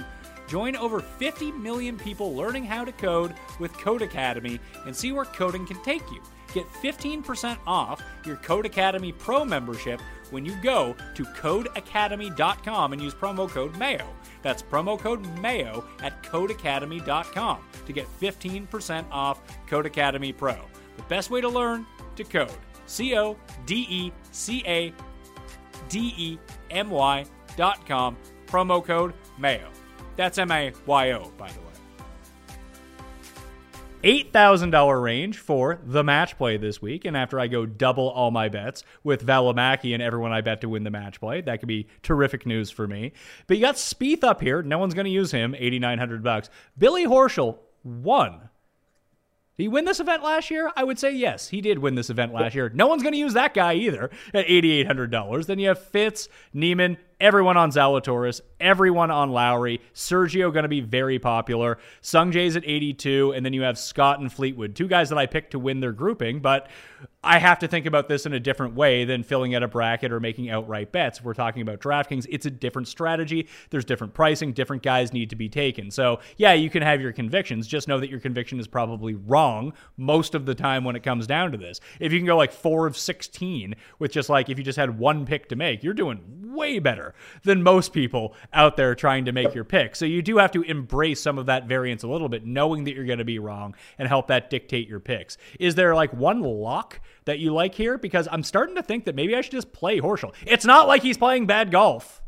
Join over 50 million people learning how to code with Codecademy and see where coding can take you. Get 15% off your Codecademy Pro membership when you go to codecademy.com and use promo code MAYO. That's promo code MAYO at codecademy.com to get 15% off Codecademy Pro. The best way to learn to code. C O D E C A D E M Y dot com. Promo code MAYO. That's M A Y O, by the way. $8,000 range for the match play this week. And after I go double all my bets with Valimaki and everyone I bet to win the match play, that could be terrific news for me. But you got Spieth up here. No one's going to use him. 8900 bucks. Billy Horschel won. Did he win this event last year? I would say yes. He did win this event last year. No one's going to use that guy either at $8,800. Then you have Fitz, Niemann, everyone on Zalatoris, everyone on Lowry. Sergio going to be very popular. Sung Sungjae's at 82, and then you have Scott and Fleetwood, two guys that I picked to win their grouping, but I have to think about this in a different way than filling out a bracket or making outright bets. If we're talking about DraftKings, it's a different strategy. There's different pricing, different guys need to be taken. So, yeah, you can have your convictions. Just know that your conviction is probably wrong most of the time when it comes down to this. If you can go like four of 16 with just like if you just had one pick to make, you're doing way better than most people out there trying to make your pick. So, you do have to embrace some of that variance a little bit, knowing that you're going to be wrong and help that dictate your picks. Is there like one lock? That you like here? Because I'm starting to think that maybe I should just play Horschel. It's not like he's playing bad golf.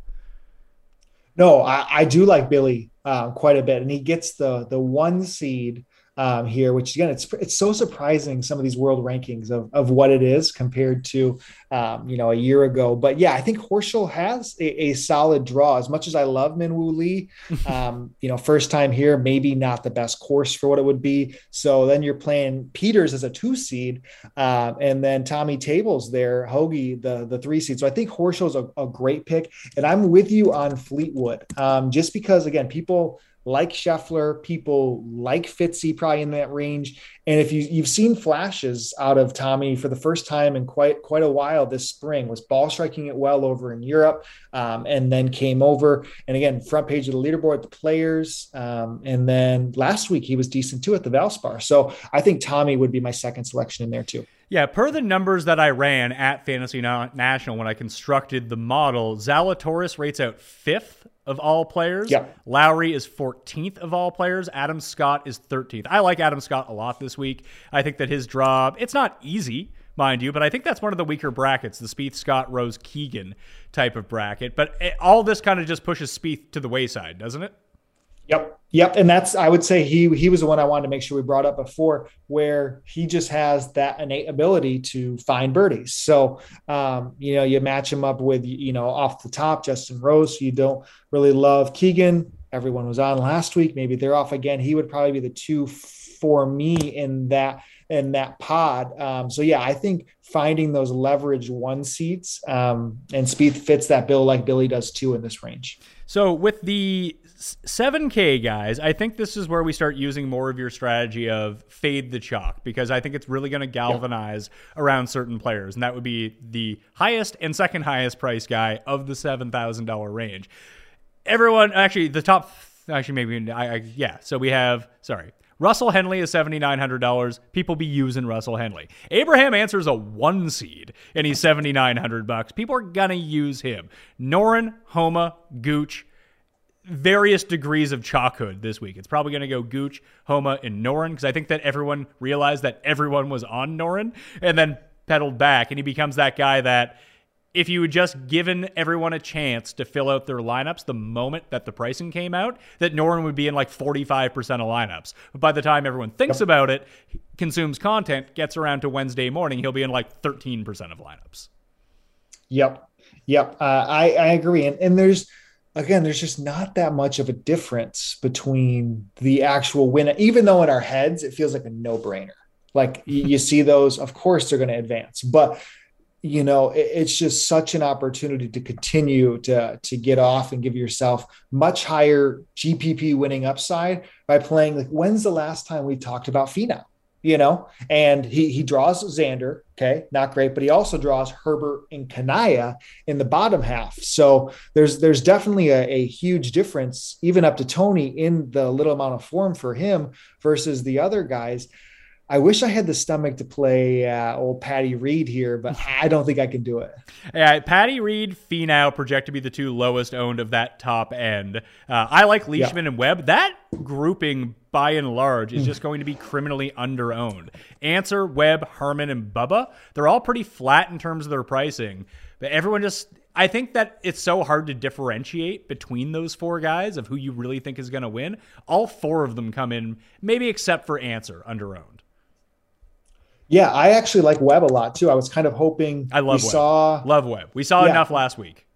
No, I, I do like Billy uh, quite a bit, and he gets the the one seed um, here, which again, it's it's so surprising some of these world rankings of, of what it is compared to um, you know a year ago. But yeah, I think Horschel has a, a solid draw. As much as I love Minwoo Lee, (laughs) um, you know, first time here, maybe not the best course for what it would be. So then you're playing Pieters as a two seed, uh, and then Tommy Tables there, Hoge the the three seed. So I think Horschel's a, a great pick, and I'm with you on Fleetwood, um, just because again, people like Scheffler, people like Fitzy, probably in that range. And if you you've seen flashes out of Tommy for the first time in quite quite a while this spring, was ball striking it well over in Europe, um, and then came over and again front page of the leaderboard, the players, um, and then last week he was decent too at the Valspar. So I think Tommy would be my second selection in there too. Yeah, per the numbers that I ran at Fantasy National when I constructed the model, Zalatoris rates out fifth of all players. Lowry is 14th of all players. Adam Scott is 13th. I like Adam Scott a lot this week. I think that his draw, it's not easy, mind you, but I think that's one of the weaker brackets, the Spieth, Scott, Rose, Keegan type of bracket. But it, all this kind of just pushes Spieth to the wayside, doesn't it? Yep. Yep. And that's I would say he he was the one I wanted to make sure we brought up before, where he just has that innate ability to find birdies. So um, you know, you match him up with, you know, off the top, Justin Rose, you don't really love Keegan. Everyone was on last week. Maybe they're off again. He would probably be the two for me in that in that pod. Um, so yeah, I think finding those leverage one seats um, and Spieth fits that bill like Billy does too in this range. So with the 7K guys, I think this is where we start using more of your strategy of fade the chalk because I think it's really going to galvanize around certain players. And that would be the highest and second highest price guy of the $7,000 range. Everyone, actually, the top, actually, maybe, I, I, yeah. So we have, sorry, Russell Henley is $7,900. People be using Russell Henley. Abraham Ancer's a one seed and he's 7,900 bucks. People are going to use him. Noren, Homa, Gooch, various degrees of chalkhood this week. It's probably going to go Gooch, Homa, and Noren because I think that everyone realized that everyone was on Noren and then pedaled back, and he becomes that guy that if you had just given everyone a chance to fill out their lineups the moment that the pricing came out, that Noren would be in like 45% of lineups. But by the time everyone thinks yep. about it, consumes content, gets around to Wednesday morning, he'll be in like 13% of lineups. Yep. Yep. Uh, I, I agree. And, and there's, again, there's just not that much of a difference between the actual win, even though in our heads it feels like a no brainer. Like you, see those, of course they're going to advance, but you know it, it's just such an opportunity to continue to to get off and give yourself much higher GPP winning upside by playing. Like when's the last time we talked about Finau? You know, and he he draws Xander, okay, not great, but he also draws Herbert and Kanaya in the bottom half. So there's there's definitely a, a, huge difference, even up to Tony, in the little amount of form for him versus the other guys. I wish I had the stomach to play uh, old Patty Reed here, but (laughs) I don't think I can do it. Yeah, Patty Reed, Finau project to be the two lowest owned of that top end. Uh, I like Leishman yeah. and Webb. That grouping, by and large, is mm. just going to be criminally underowned. Ancer, Webb, Herman, and Bubba, they're all pretty flat in terms of their pricing, but everyone just I think that it's so hard to differentiate between those four guys of who you really think is going to win. All four of them come in, maybe except for Ancer under underowned. Yeah, I actually like Webb a lot too. I was kind of hoping I love we Webb. saw love Webb. We saw yeah. enough last week.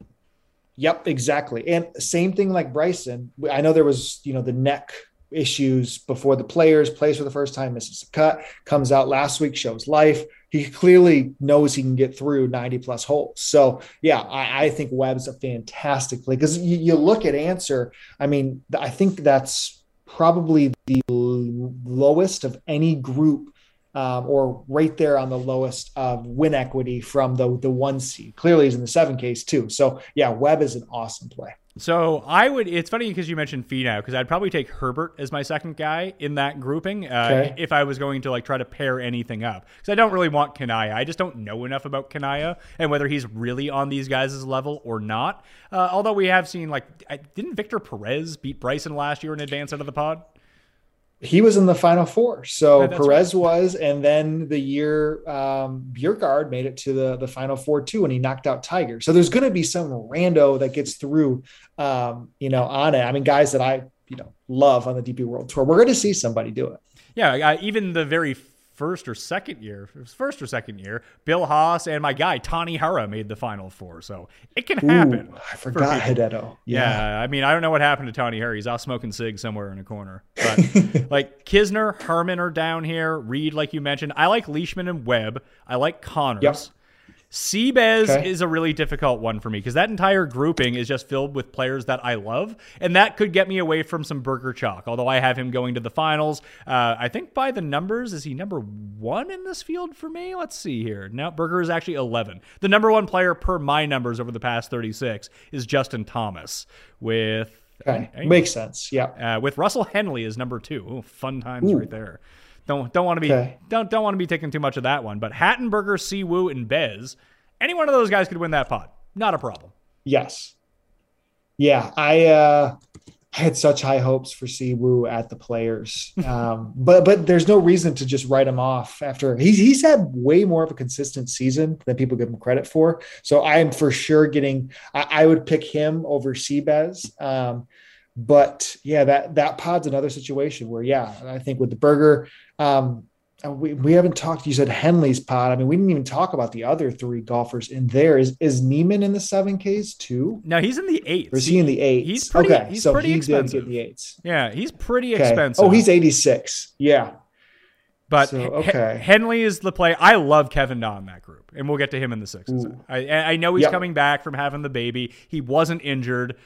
Yep, exactly. And same thing like Bryson. I know there was, you know, the neck issues before the players plays for the first time, misses a cut, comes out last week, shows life. He clearly knows he can get through 90 plus holes. So yeah, I, I think Webb's a fantastic play because you, you look at Ancer. I mean, I think that's probably the lowest of any group um, or right there on the lowest of win equity from the the one seed. Clearly, he's in the seven case too. So yeah, Webb is an awesome play. So I would. It's funny because you mentioned Finau because I'd probably take Herbert as my second guy in that grouping uh, okay. if I was going to like try to pair anything up because I don't really want Kanaya. I just don't know enough about Kanaya and whether he's really on these guys' level or not. Uh, although we have seen like didn't Victor Perez beat Bryson last year in advance out of the pod? He was in the final four. So yeah, Perez right. was, and then the year um, Bjerregaard made it to the the final four too, and he knocked out Tiger. So there's going to be some rando that gets through, um, you know, on it. I mean, guys that I you know love on the DP World Tour. We're going to see somebody do it. Yeah, even the very first or second year, it was first or second year, Bill Haas and my guy Tanihara made the final four. So it can happen. Ooh, I forgot for Hideto. Yeah. yeah. I mean, I don't know what happened to Tanihara. He's off smoking cig somewhere in a corner. But (laughs) like Kisner, Herman are down here. Reed, like you mentioned. I like Leishman and Webb. I like Conners. Yep. Seabez Okay. is a really difficult one for me because that entire grouping is just filled with players that I love, and that could get me away from some Berger Chalk. Although I have him going to the finals, uh, I think by the numbers, is he number one in this field for me? Let's see here. Now Berger is actually 11. The number one player per my numbers over the past 36 is Justin Thomas with. Okay, makes sense. Yeah. uh, with Russell Henley is number two. Ooh, fun times right there. Don't don't want to be Okay. don't don't want to be taking too much of that one. But Hattenberger, Siwoo, and Bez, any one of those guys could win that pot. Not a problem. Yes. Yeah, I uh I had such high hopes for Siwoo at the players. (laughs) Um, but but there's no reason to just write him off after he's he's had way more of a consistent season than people give him credit for. So I am for sure getting I, I would pick him over Seabez. Um but yeah, that that pod's another situation where yeah, I think with the Berger, um, we, we haven't talked. You said Henley's pod. I mean, we didn't even talk about the other three golfers in there. Is is Niemann in the seven Ks too? No, he's in the eights. Or is he in the eights? He's pretty- okay. he's so pretty he expensive. did get the eights. Yeah, he's pretty Okay. expensive. Oh, he's 86. Yeah. But So, H- okay. Henley is the play. I love Kevin Na in that group, and we'll get to him in the sixes. I, I know he's Yep. coming back from having the baby. He wasn't injured.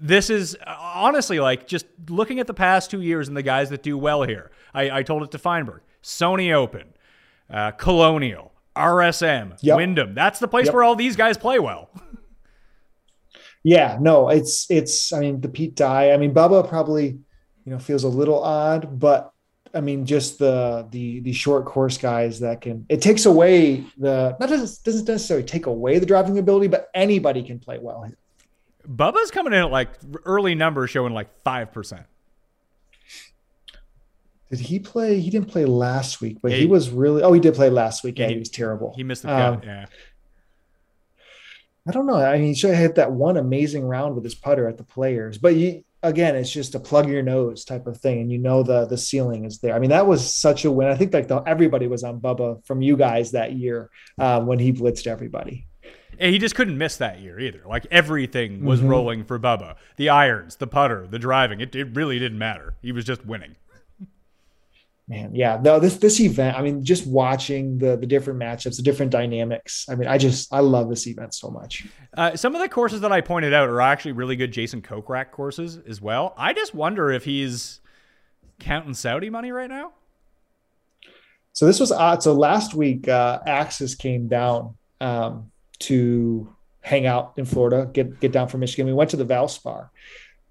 This is honestly like just looking at the past two years and the guys that do well here. I, I told it to Feinberg, Sony Open, uh, Colonial, RSM, Yep. Wyndham. That's the place Yep. where all these guys play well. Yeah. No, it's it's. I mean, the Pete Dye. I mean, Bubba probably, you know, feels a little odd, but I mean, just the the the short course guys that can. It takes away the not doesn't doesn't necessarily take away the driving ability, but anybody can play well here. Bubba's coming in at like early numbers showing like five percent. Did he play? He didn't play last week, but Yeah, he he- was really. Oh, he did play last week, Yeah, and he- he was terrible. He missed the cut. Um, yeah. I don't know. I mean, he should have hit that one amazing round with his putter at the players, but you again, it's just a plug your nose type of thing, and you know the the ceiling is there. I mean, that was such a win. I think like the, everybody was on Bubba from you guys that year um, when he blitzed everybody. And he just couldn't miss that year either. Like everything was Mhm. rolling for Bubba. The irons, the putter, the driving. It, it really didn't matter. He was just winning. Man, yeah. No, this this event. I mean, just watching the the different matchups, the different dynamics. I mean, I just I love this event so much. Uh, some of the courses that I pointed out are actually really good Jason Kokrak courses as well. I just wonder if he's counting Saudi money right now. So this was odd. So last week, uh, Axis came down um, to hang out in Florida, get get down from Michigan. We went to the Valspar.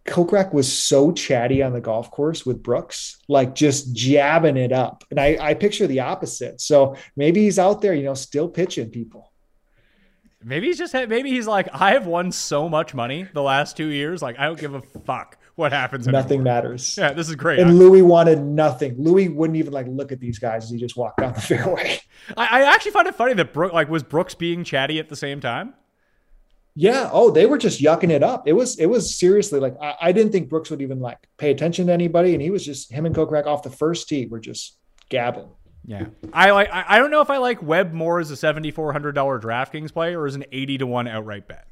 Kokrak was so chatty on the golf course with Brooks, like just jabbing it up. And I, I picture the opposite. So maybe he's out there, you know, still pitching people. Maybe he's just maybe he's like I have won so much money the last two years. Like I don't give a fuck what happens. Nothing anymore. matters. Yeah, this is great. And Louis wanted nothing. Louis wouldn't even like look at these guys as he just walked down the fairway. I, I actually find it funny that Brooke like was Brooks being chatty at the same time. Yeah. Oh, they were just yucking it up. It was it was seriously like I, I didn't think Brooks would even like pay attention to anybody, and he was just him and Kokrak off the first tee were just gabbing. Yeah, I like. I I don't know if I like Webb more as a seventy four hundred dollar DraftKings play or as an eighty to one outright bet.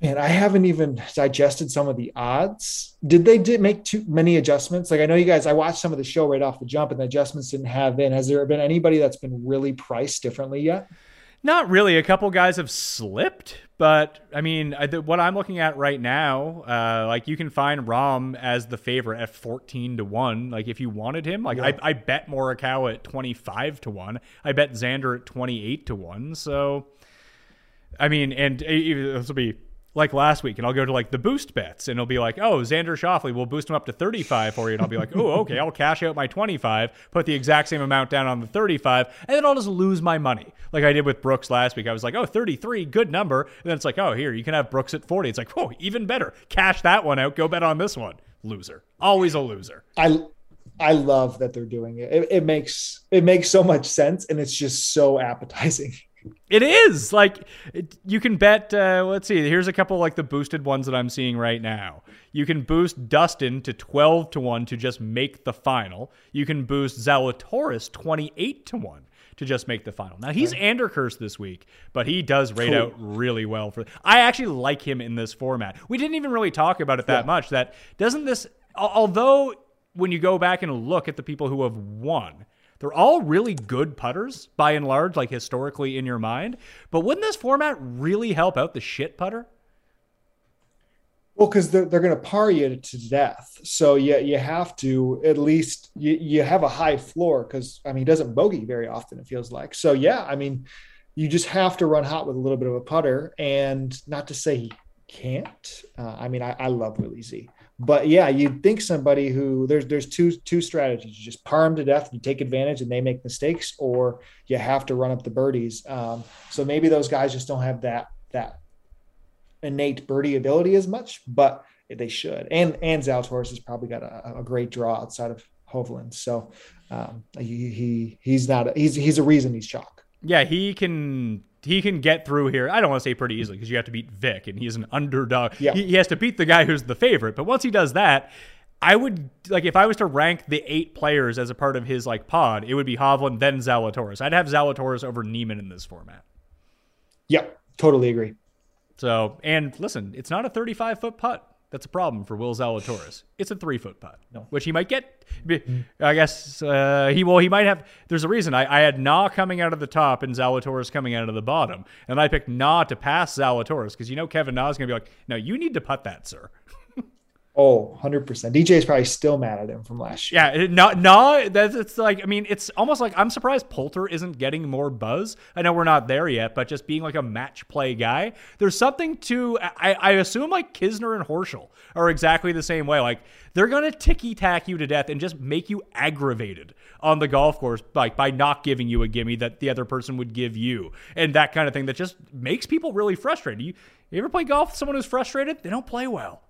Man, I haven't even digested some of the odds. Did they did make too many adjustments? Like I know you guys, I watched some of the show right off the jump, and the adjustments didn't have in. Has there been anybody that's been really priced differently yet? Not really. A couple guys have slipped, but I mean, I, the, what I'm looking at right now, uh, like you can find Rahm as the favorite at 14 to one. Like if you wanted him, like Yeah. I, I bet Morikawa at 25 to one. I bet Xander at 28 to one. So, I mean, and uh, this will be like last week, and I'll go to like the boost bets, and it'll be like, oh, Xander Schauffele, we'll boost him up to 35 for you, and I'll be like, oh, okay, I'll cash out my 25, put the exact same amount down on the 35, and then I'll just lose my money, like I did with Brooks last week. I was like, oh, 33, good number, and then it's like, oh, here you can have Brooks at 40. It's like, oh, even better, cash that one out, go bet on this one. Loser, always a loser. I I love that they're doing it. It, it makes it makes so much sense, and it's just so appetizing. (laughs) It is like it, you can bet. Uh, let's see. Here's a couple like the boosted ones that I'm seeing right now. You can boost Dustin to 12 to one to just make the final. You can boost Zalatoris 28 to one to just make the final. Now he's Anderkirst this week, but he does rate Cool. out really well for. I actually like him in this format. We didn't even really talk about it that Yeah. much. That doesn't this. Although when you go back and look at the people who have won, They're all really good putters by and large, like historically in your mind. But wouldn't this format really help out the shit putter? Well, because they're, they're going to par you to death. So you, you have to at least you, you have a high floor because I mean he doesn't bogey very often, it feels like. So yeah, I mean, you just have to run hot with a little bit of a putter. And not to say he can't. Uh, I mean, I, I love Willie Z. But yeah, you'd think somebody who there's there's two two strategies. You just par them to death, you take advantage, and they make mistakes, or you have to run up the birdies. Um, so maybe those guys just don't have that that innate birdie ability as much, but they should. And and Zalatoris has probably got a, a great draw outside of Hovland. So um, he, he he's not a, he's he's a reason he's chalk. Yeah, he can he can get through here. I don't want to say pretty easily because you have to beat Vic, and he's an underdog. Yeah. He, he has to beat the guy who's the favorite. But once he does that, I would like if I was to rank the eight players as a part of his like pod, it would be Hovland, then Zalatoris. I'd have Zalatoris over Niemann in this format. Yep, totally agree. So, and listen, it's not a 35 foot putt. That's a problem for Will Zalatoris. It's a three foot putt, No. which he might get. I guess uh, he well he might have. There's a reason I, I had Na coming out of the top and Zalatoris coming out of the bottom, and I picked Na to pass Zalatoris because you know Kevin Na is going to be like, no, you need to putt that, sir. (laughs) Oh, 100%. DJ is probably still mad at him from last year. Yeah, no, no, that's it's like I mean, it's almost like I'm surprised Poulter isn't getting more buzz. I know we're not there yet, but just being like a match play guy, there's something to. I, I assume like Kisner and Horschel are exactly the same way. Like they're gonna ticky tack you to death and just make you aggravated on the golf course, like by not giving you a gimme that the other person would give you, and that kind of thing that just makes people really frustrated. You, you ever play golf with someone who's frustrated? They don't play well.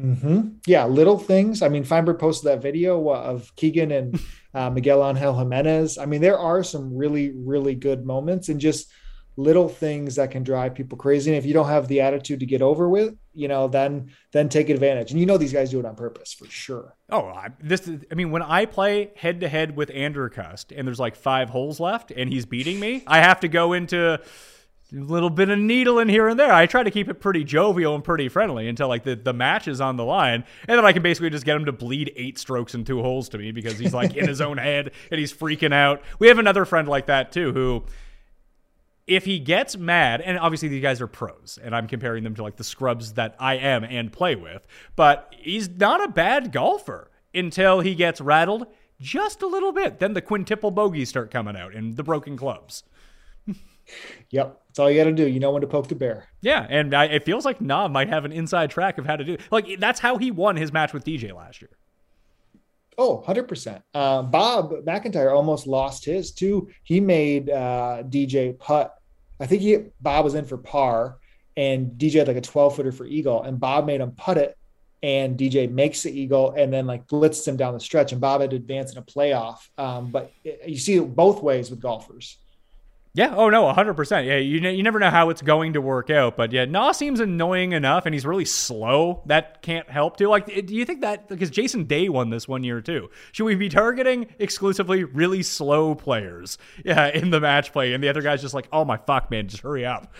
Mm-hmm. Yeah, little things. I mean, Feinberg posted that video of Keegan and (laughs) uh, Miguel Angel Jimenez. I mean, there are some really, really good moments and just little things that can drive people crazy. And if you don't have the attitude to get over with, you know, then then take advantage. And you know these guys do it on purpose for sure. Oh, I, this is, I mean, when I play head to head with Andrew Cust and there's like five holes left and he's beating me, I have to go into a little bit of needle in here and there. I try to keep it pretty jovial and pretty friendly until like the, the match is on the line. And then I can basically just get him to bleed eight strokes and two holes to me because he's like in his own (laughs) head and he's freaking out. We have another friend like that too who if he gets mad, and obviously these guys are pros, and I'm comparing them to like the scrubs that I am and play with, but he's not a bad golfer until he gets rattled just a little bit. Then the quintuple bogeys start coming out and the broken clubs. Yep. That's all you got to do. You know when to poke the bear. Yeah, and I, it feels like Na might have an inside track of how to do. It. Like that's how he won his match with DJ last year. Oh, 100%. Uh, Bob McIntyre almost lost his too. He made uh, DJ putt. I think he Bob was in for par and DJ had like a 12 footer for eagle and Bob made him putt it and DJ makes the eagle and then like blitzed him down the stretch and Bob had to advance in a playoff. Um, but you see it both ways with golfers. Yeah. Oh no, hundred percent. Yeah. You you never know how it's going to work out, but yeah, Na seems annoying enough, and he's really slow. That can't help too. Like, do you think that because Jason Day won this one year too? Should we be targeting exclusively really slow players? Yeah, in the match play, and the other guy's just like, oh my fuck, man, just hurry up.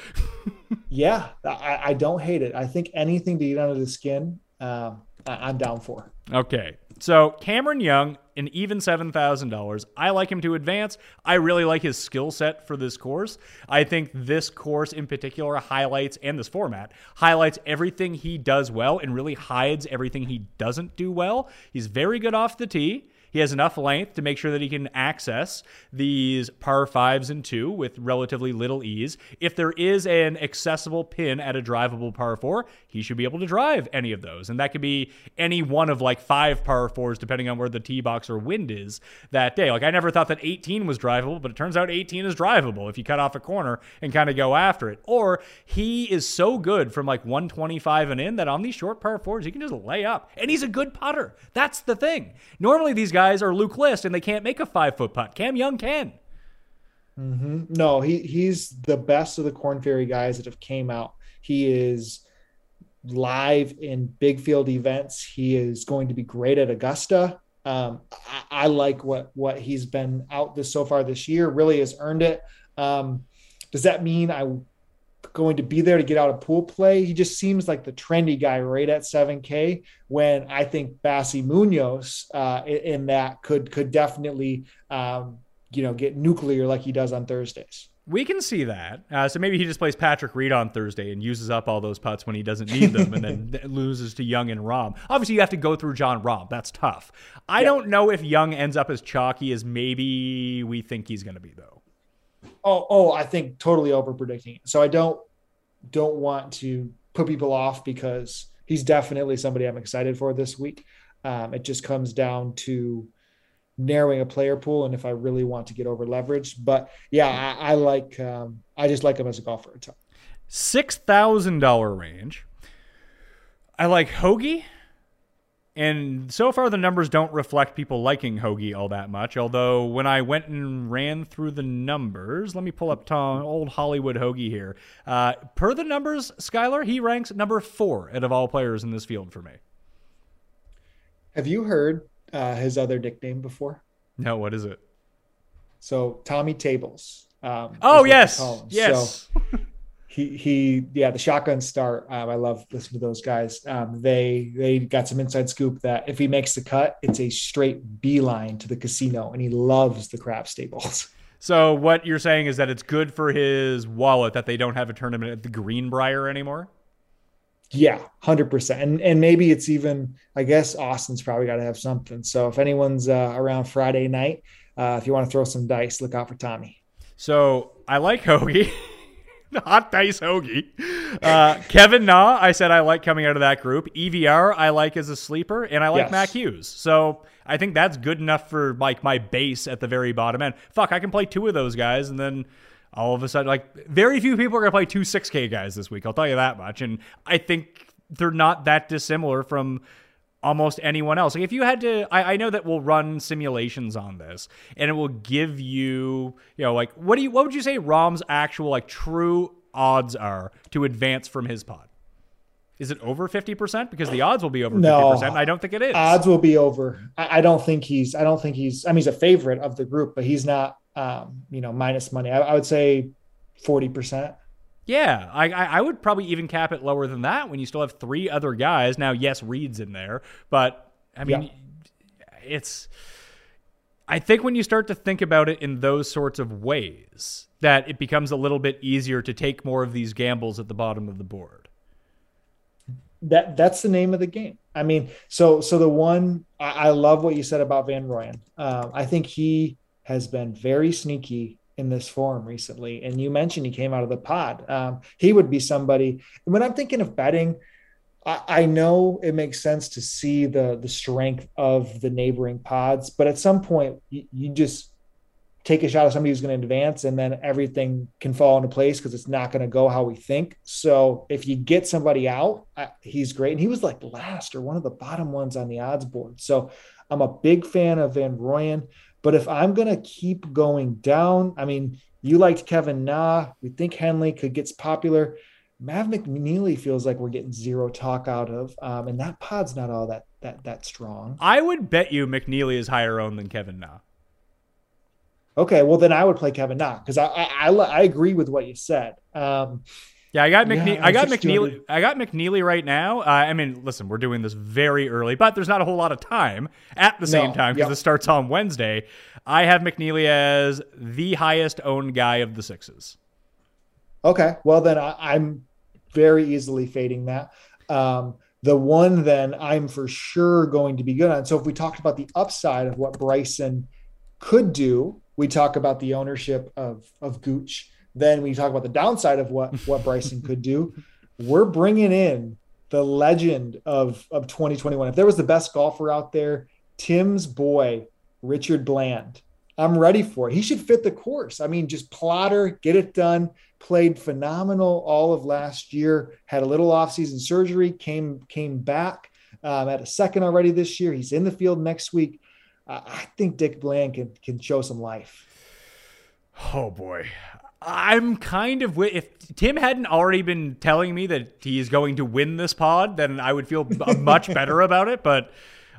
(laughs) yeah, I, I, don't hate it. I think anything to get under the skin, um, I, I'm down for. Okay. So Cameron Young, an even seven thousand dollars. I like him to advance. I really like his skill set for this course. I think this course in particular highlights and this format highlights everything he does well and really hides everything he doesn't do well. He's very good off the tee. He has enough length to make sure that he can access these par fives and two with relatively little ease. If there is an accessible pin at a drivable par four, he should be able to drive any of those. And that could be any one of like five par fours, depending on where the tee box or wind is that day. Like I never thought that 18 was drivable, but it turns out 18 is drivable if you cut off a corner and kind of go after it. Or he is so good from like 125 and in that on these short par fours, he can just lay up. And he's a good putter. That's the thing. Normally, these guys are Luke List and they can't make a five foot putt. Cam Young can. Mm-hmm. No, he he's the best of the Corn Ferry guys that have came out. He is live in big field events. He is going to be great at Augusta. Um, I, I, like what what he's been out this so far this year. Really has earned it. Um, does that mean I going to be there to get out of pool play. He just seems like the trendy guy right at 7K. When I think Bassi Munoz uh, in, that could could definitely um, you know get nuclear like he does on Thursdays. We can see that. Uh, so maybe he just plays Patrick Reed on Thursday and uses up all those putts when he doesn't need them, and then (laughs) loses to Young and Rahm. Obviously, you have to go through Jon Rahm. That's tough. I yeah. don't know if Young ends up as chalky as maybe we think he's going to be, though. Oh, oh, I think totally over predicting. So I don't don't want to put people off because he's definitely somebody I'm excited for this week. Um, it just comes down to narrowing a player pool and if I really want to get over leveraged. But yeah, I, I like um, I just like him as a golfer. Six thousand dollar range. I like Hoge. And so far, the numbers don't reflect people liking Hoge all that much. Although, when I went and ran through the numbers, let me pull up Tom, old Hollywood Hoge here. Uh, per the numbers, Skylar, he ranks number four out of all players in this field for me. Have you heard uh, his other nickname before? No, what is it? So Tommy Tables. Um, oh yes, yes. So he he yeah the shotgun start. Um, I love listening to those guys. Um, they they got some inside scoop that if he makes the cut, it's a straight beeline to the casino, and he loves the craps tables. (laughs) So what you're saying is that it's good for his wallet that they don't have a tournament at the Greenbrier anymore. Yeah, hundred percent, and and maybe it's even. I guess Austin's probably got to have something. So if anyone's uh, around Friday night, uh, if you want to throw some dice, look out for Tommy. So I like Hoge. (laughs) (laughs) Hot dice Hoge. Uh, Kevin Na, I said I like coming out of that group. EVR, I like as a sleeper, and I like yes. Mac Hughes. So I think that's good enough for like my base at the very bottom end. Fuck, I can play two of those guys, and then all of a sudden, like very few people are going to play two 6K guys this week. I'll tell you that much. And I think they're not that dissimilar from almost anyone else. Like if you had to, I, I, know that we'll run simulations on this, and it will give you, you know, like what do you, what would you say Rahm's actual like true odds are to advance from his pod? Is it over fifty percent? Because the odds will be over fifty no, percent. I don't think it is. Odds will be over. I, I, don't think he's. I don't think he's. I mean, he's a favorite of the group, but he's not um, you know, minus money. I, I would say 40%. Yeah, I, I would probably even cap it lower than that when you still have three other guys. Now, yes, Reed's in there, but I mean, yeah. it's. I think when you start to think about it in those sorts of ways, that it becomes a little bit easier to take more of these gambles at the bottom of the board. That that's the name of the game. I mean, so so the one I, I love what you said about Van Rooyen. Um, I think he has been very sneaky in this form recently. And you mentioned he came out of the pod. Um, he would be somebody. When I'm thinking of betting, I, I, know it makes sense to see the the strength of the neighboring pods, but at some point you, you just take a shot at somebody who's going to advance, and then everything can fall into place because it's not going to go how we think. So if you get somebody out, he's great, and he was like last or one of the bottom ones on the odds board. So I'm a big fan of Van Rooyen. But if I'm going to keep going down, I mean, you liked Kevin Na. We think Henley could get popular. Mav McNealy feels like we're getting zero talk out of, um, and that pod's not all that that that strong. I would bet you McNealy is higher owned than Kevin Na. Okay, well then I would play Kevin Na because I, I, I I agree with what you said. Um, yeah, I got McNealy. Yeah, I got McNealy. I got McNealy right now. Uh, I mean, listen, we're doing this very early, but there's not a whole lot of time at the same no, time because yep. it starts on Wednesday. I have McNealy as the highest owned guy of the sixes. Okay, well then I, am very easily fading that. Um, the one then I'm for sure going to be good on. So if we talked about the upside of what Bryson could do, we talk about the ownership of of Gooch then we talk about the downside of what what (laughs) Bryson could do. We're bringing in the legend of of 2021. If there was the best golfer out there, Tim's boy, Richard Bland. I'm ready for it. He should fit the course. I mean, just plotter, get it done. Played phenomenal all of last year. Had a little offseason surgery. Came came back um, at a second already this year. He's in the field next week. Uh, I think Dick Bland can can show some life. Oh boy, I'm kind of if Tim hadn't already been telling me that he is going to win this pod, then I would feel much (laughs) better about it. But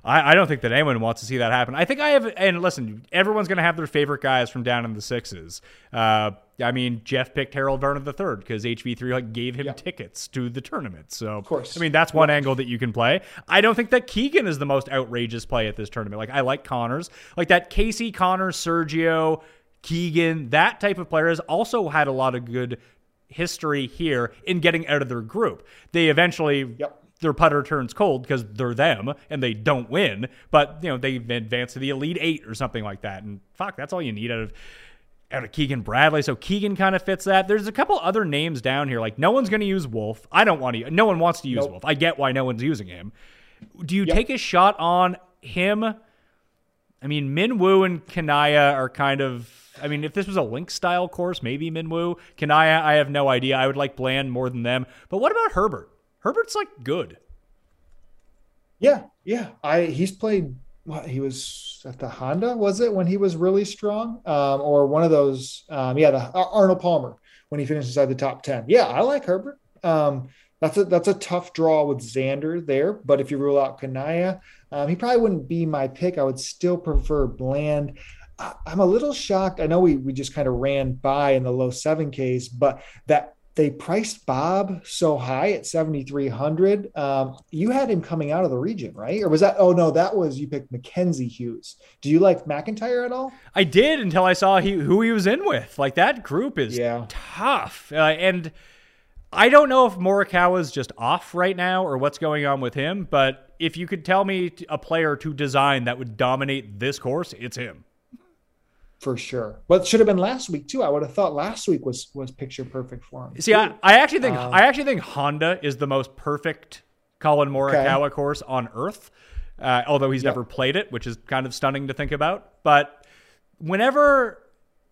I, I, don't think that anyone wants to see that happen. I think I have, and listen, everyone's going to have their favorite guys from down in the sixes. Uh, I mean, Jeff picked Harold Varner III because HV3 like gave him Yeah. tickets to the tournament. So, of course. I mean, that's one angle that you can play. I don't think that Keegan is the most outrageous play at this tournament. Like, I like Conners, like that Casey Connors, Sergio, Keegan, that type of player has also had a lot of good history here in getting out of their group. They eventually Yep. their putter turns cold because they're them and they don't win, but you know they advance to the elite eight or something like that. And fuck, that's all you need out of out of Keegan Bradley. So Keegan kind of fits that. There's a couple other names down here. Like no one's going to use Wolff. I don't want to. No one wants to use Nope. Wolff. I get why no one's using him. Do you Yep. take a shot on him? I mean, Min Woo and Kanaya are kind of. I mean, if this was a link style course, maybe Minwoo. Kanaya, I have no idea. I would like Bland more than them. But what about Herbert? Herbert's like good. Yeah, yeah. I he's played. What he was at the Honda was it when he was really strong, um, or one of those? Um, yeah, the Ar- Arnold Palmer when he finished inside the top ten. Yeah, I like Herbert. Um, that's a that's a tough draw with Xander there, but if you rule out Kanaya, um, he probably wouldn't be my pick. I would still prefer Bland. I'm a little shocked. I know we we just kind of ran by in the low seven Ks, but that they priced Bob so high at 7,300. Um, you had him coming out of the region, right? Or was that, oh no, that was, you picked Mackenzie Hughes. Do you like McIntyre at all? I did until I saw he, who he was in with. Like that group is Yeah. tough, uh, and I don't know if Morikawa is just off right now or what's going on with him. But if you could tell me a player to design that would dominate this course, it's him. For sure. Well, it should have been last week too. I would have thought last week was, was picture perfect for him. See, I, I actually think Um, I actually think Honda is the most perfect Collin Morikawa course on earth. Uh, although he's Yep. never played it, which is kind of stunning to think about. But whenever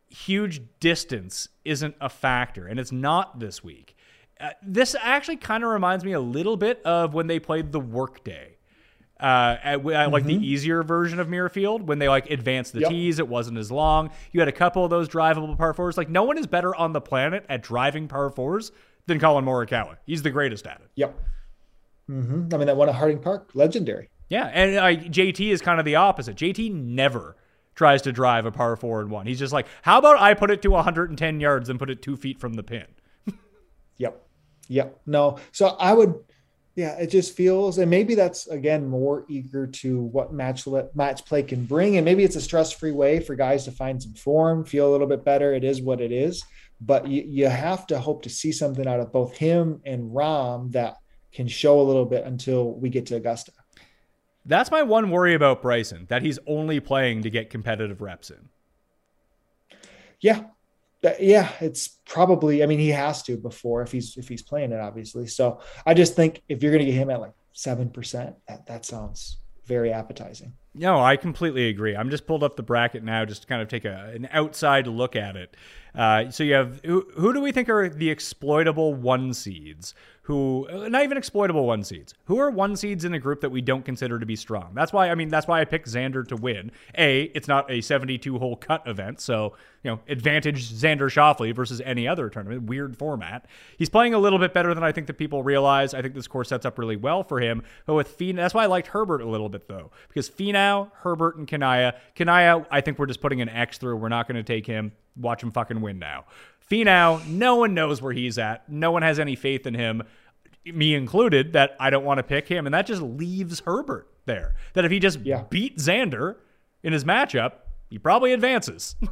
huge distance isn't a factor, and it's not this week, uh, this actually kind of reminds me a little bit of when they played the Workday. Uh, at, at, like the easier version of Muirfield when they like advanced the Yep. tees, it wasn't as long. You had a couple of those drivable par fours. Like no one is better on the planet at driving par fours than Collin Morikawa. He's the greatest at it. Yep. hmm I mean, that one at Harding Park, legendary. Yeah, and uh, JT is kind of the opposite. JT never tries to drive a par four and one. He's just like, how about I put it to 110 yards and put it two feet from the pin? (laughs) Yep. Yep. No. So I would, yeah, it just feels, and maybe that's again more eager to what match match play can bring, and maybe it's a stress free way for guys to find some form, feel a little bit better. It is what it is, but you, you have to hope to see something out of both him and Rahm that can show a little bit until we get to Augusta. That's my one worry about Bryson, that he's only playing to get competitive reps in. Yeah. Yeah, it's probably. I mean, he has to before if he's if he's playing it, obviously. So I just think if you're going to get him at like seven percent, that that sounds very appetizing. No, I completely agree. I'm just pulled up the bracket now just to kind of take a, an outside look at it. Uh, so you have who, who do we think are the exploitable one seeds? Who uh, not even exploitable one seeds? Who are one seeds in a group that we don't consider to be strong? That's why I mean that's why I picked Xander to win. A, it's not a 72 hole cut event, so you know advantage Xander Schauffele versus any other tournament. Weird format. He's playing a little bit better than I think that people realize. I think this course sets up really well for him. But with Finau, that's why I liked Herbert a little bit though, because Finau, Herbert, and Kanaya. Kanaya, I think we're just putting an X through. We're not going to take him. Watch him fucking win now. Finau, no one knows where he's at. No one has any faith in him, me included. That I don't want to pick him, and that just leaves Herbert there. That if he just Yeah. beat Xander in his matchup, he probably advances. (laughs)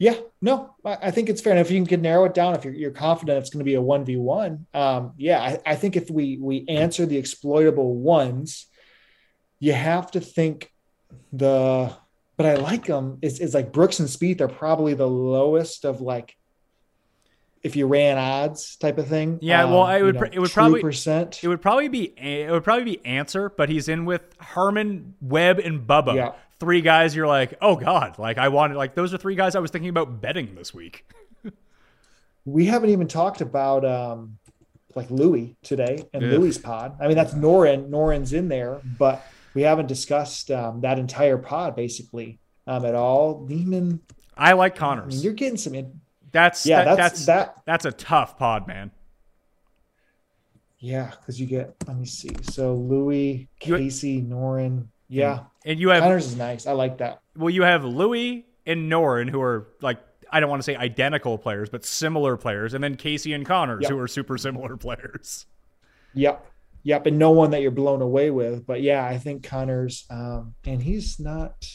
Yeah, no, I, think it's fair. And if you can narrow it down, if you're, you're confident it's going to be a one v one, um, yeah, I, I think if we we answer the exploitable ones, you have to think the. But I like them. Is is like Brooks and Spieth. They're probably the lowest of like. If you ran odds type of thing, Yeah, well, I you would know, it would probably- percent. It would probably be it would probably be Ancer, but he's in with Herman, Webb, and Bubba. Yeah. Three guys you're like, oh God, like I wanted like those are three guys I was thinking about betting this week. (laughs) we haven't even talked about um like Louis today and Ugh. Louis's pod. I mean, that's Noren. Noren's in there, but we haven't discussed um, that entire pod basically um, at all. Lehman, I like I Conners. mean, you're getting some. In- that's Yeah, that- that's- that's that- that's a tough pod, man. yeah, because you get. Let me see. So Louis, You- Casey, Noren. Yeah, And you have Conners is nice. I like that. well, you have Louis and Noren who are like I don't want to say identical players, but similar players, and then Casey and Conners, Yep. who are super similar (laughs) players. Yep. Yep. And no one that you're blown away with. But yeah, I think Conners, um, and he's not,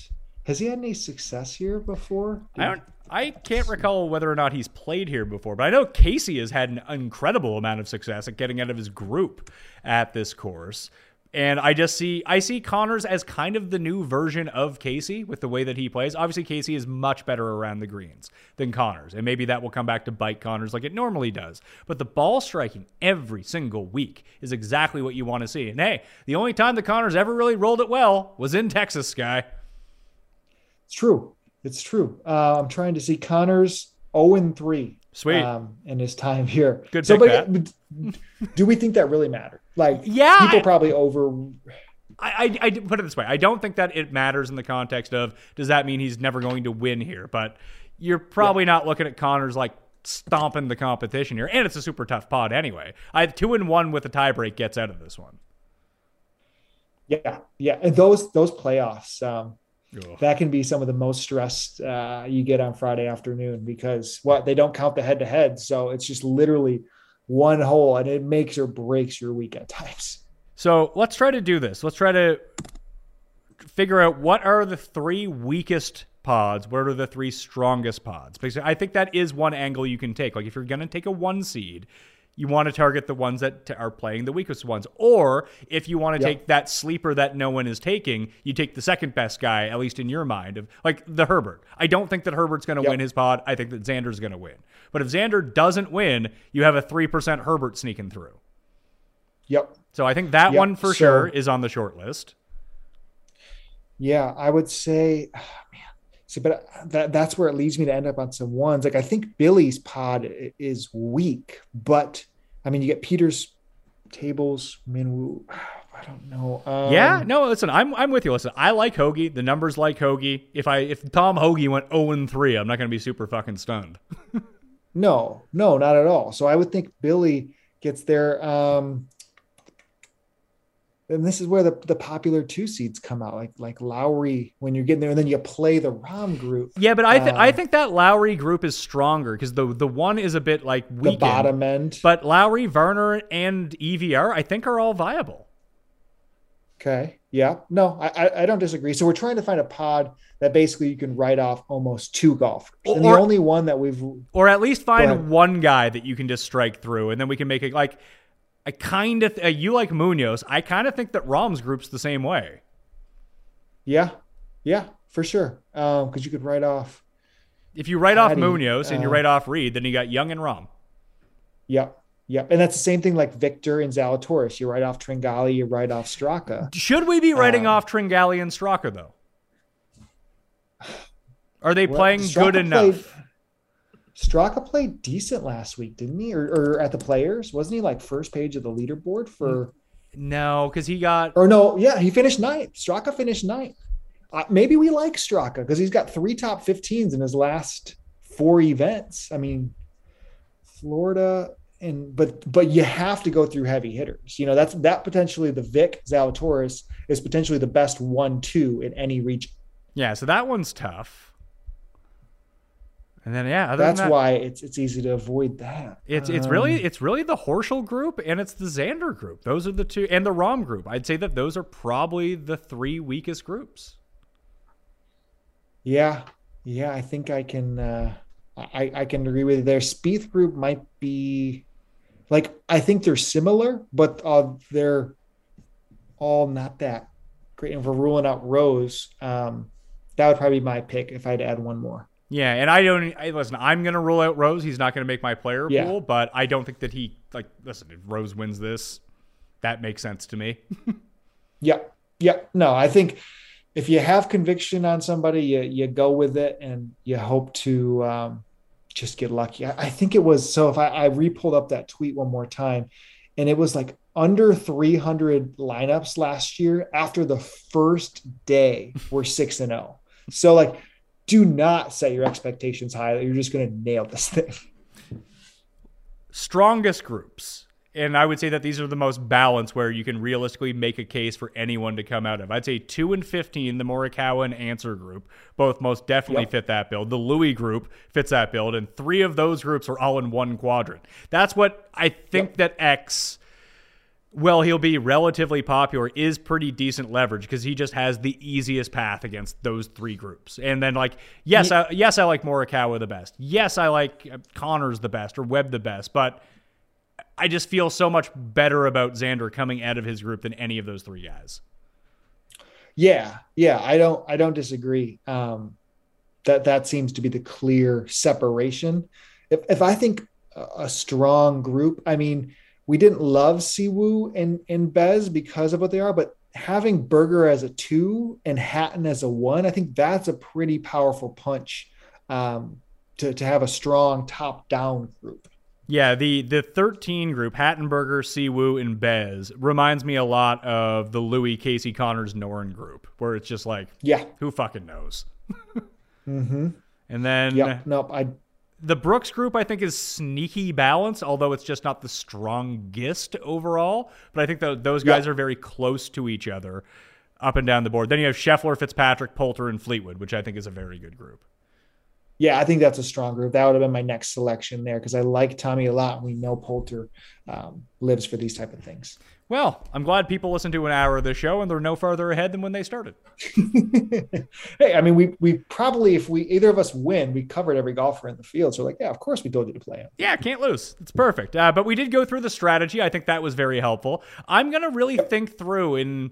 has he had any success here before? I don't. I can't recall whether or not he's played here before, but I know Casey has had an incredible amount of success at getting out of his group at this course. And I just see I see Conners as kind of the new version of Casey with the way that he plays. Obviously, Casey is much better around the greens than Conners, and maybe that will come back to bite Conners like it normally does. But the ball striking every single week is exactly what you want to see. And hey, the only time that Conners ever really rolled it well was in Texas, Sky. It's true. It's true. Uh, I'm trying to see Conners 0 and 3. Sweet. Um, in his time here. Good So, but, but do we think that really mattered? Like, Yeah, people probably over. I, I, I put it this way. I don't think that it matters in the context of does that mean he's never going to win here? But you're probably not looking at Conners like stomping the competition here, and it's a super tough pod anyway. I two and one with a tiebreak gets out of this one. Yeah, yeah. And those those playoffs, um, Ugh. that can be some of the most stressed uh, you get on Friday afternoon because what they don't count the head to head, so it's just literally one hole, and it makes or breaks your week at times. So let's try to do this. Let's try to figure out what are the three weakest pods, what are the three strongest pods. Because I think that is one angle you can take. Like if you're going to take a one seed, you want to target the ones that t- are playing the weakest ones. Or if you want to Yep. take that sleeper that no one is taking, you take the second best guy, at least in your mind, of like the Herbert. I don't think that Herbert's going to Yep. win his pod. I think that Xander's going to win. But if Xander doesn't win, you have a 3% Herbert sneaking through. Yep. So I think that Yep. one for So- sure is on the short list. Yeah, I would say, ah, (sighs) man. See, but that that's where it leads me to end up on some ones. Like I think Billy's pod is weak, but I mean, you get Peter's tables, Minwoo. (sighs) I don't know. Um, yeah, no, listen, I'm I'm with you. Listen, I like Hoge. The numbers like Hoge. If I if Tom Hoge went 0 and 3, I'm not going to be super fucking stunned. (laughs) No, no, not at all. So I would think Billy gets there. Um, and this is where the, the popular two seeds come out, like like Lowry when you're getting there, and then you play the Rahm group, Yeah, but I th- I Um, think that Lowry group is stronger because the the one is a bit like the bottom end. But Lowry, Varner, and EVR, I think are all viable. Okay. Yeah. No, I, I don't disagree. So we're trying to find a pod that basically you can write off almost two golfers, and the only one that we've Or at least find one guy that you can just strike through, and then we can make it like. I kind of, uh, you like Munoz. I kind of think that Rahm's group's the same way. yeah, yeah, for sure. Um, because you could write off. If you write off Munoz and you uh, write off Reed, then you got Young and Rom. Yep. Yep. And that's the same thing like Viktor and Zalatoris. You write off Tringali, you write off Straka. Should we be writing Um, off Tringali and Straka though? Are they Well, playing Straka good enough? Straka played decent last week, didn't he? Or, or at the players? Wasn't he like first page of the leaderboard for No, because he got. or no, yeah, he finished ninth. Straka finished ninth. Uh, maybe we like Straka because he's got three top 15s in his last four events. I mean, Florida and but but you have to go through heavy hitters. You know, that's that potentially the Vic Zalatoris is potentially the best one two in any region. Yeah, so that one's tough. And then yeah, other That's that, why it's it's easy to avoid that. it's it's Um, really it's really the Horschel group and it's the Xander group. Those are the two, and the Rahm group. I'd say that those are probably the three weakest groups. Yeah, yeah, I think I can. Uh, I I can agree with you there. Spieth group might be like I think they're similar, but uh, they're all not that great. And if we're ruling out Rose, um, that would probably be my pick if I'd add one more. Yeah, and I don't I, listen. I'm gonna rule out Rose. He's not gonna make my player Yeah. pool, but I don't think that he like. Listen, if Rose wins this, that makes sense to me. (laughs) yeah, yeah. No, I think if you have conviction on somebody, you you go with it and you hope to um, just get lucky. I, I think it was so. If I, I re-pulled up that tweet one more time, and it was like under 300 lineups last year after the first day were six and zero. So like, do not set your expectations high that you're just going to nail this thing. Strongest groups. and I would say that these are the most balanced where you can realistically make a case for anyone to come out of. I'd say two and fifteen, the Morikawa and Ancer group, both most definitely Yep. fit that build. The Louis group fits that build, and three of those groups are all in one quadrant. That's what I think that X well, he'll be relatively popular, is pretty decent leverage because he just has the easiest path against those three groups. And then, like, yes, I, yes, I like Morikawa the best. Yes, I like uh, Conners the best or Webb the best. But I just feel so much better about Xander coming out of his group than any of those three guys. Yeah, yeah, I don't I don't disagree. Um, that that seems to be the clear separation. If if I think a, a strong group, I mean, we didn't love Siwoo and and Bez because of what they are, but having Berger as a two and Hatton as a one, I think that's a pretty powerful punch um, to to have a strong top down group. Yeah, the the 13 group, Hatton, Berger, Siwoo, and Bez, reminds me a lot of the Louis, Casey, Conners, Noren group, where it's just like, Yeah. who fucking knows? (laughs) Mm-hmm. And then Yeah. Nope. I the Brooks group, I think, is sneaky balance, although it's just not the strongest overall. But I think tho- those guys Yeah. are very close to each other up and down the board. Then you have Scheffler, Fitzpatrick, Poulter, and Fleetwood, which I think is a very good group. Yeah, I think that's a strong group. That would have been my next selection there because I like Tommy a lot. We know Poulter um, lives for these type of things. Well, I'm glad people listen to an hour of the show and they're no farther ahead than when they started. (laughs) hey, I mean, we we probably if we either of us win, we covered every golfer in the field. So like, yeah, of course we told you to play him. Yeah, can't lose. It's perfect. Uh, but we did go through the strategy. I think that was very helpful. I'm gonna really think through in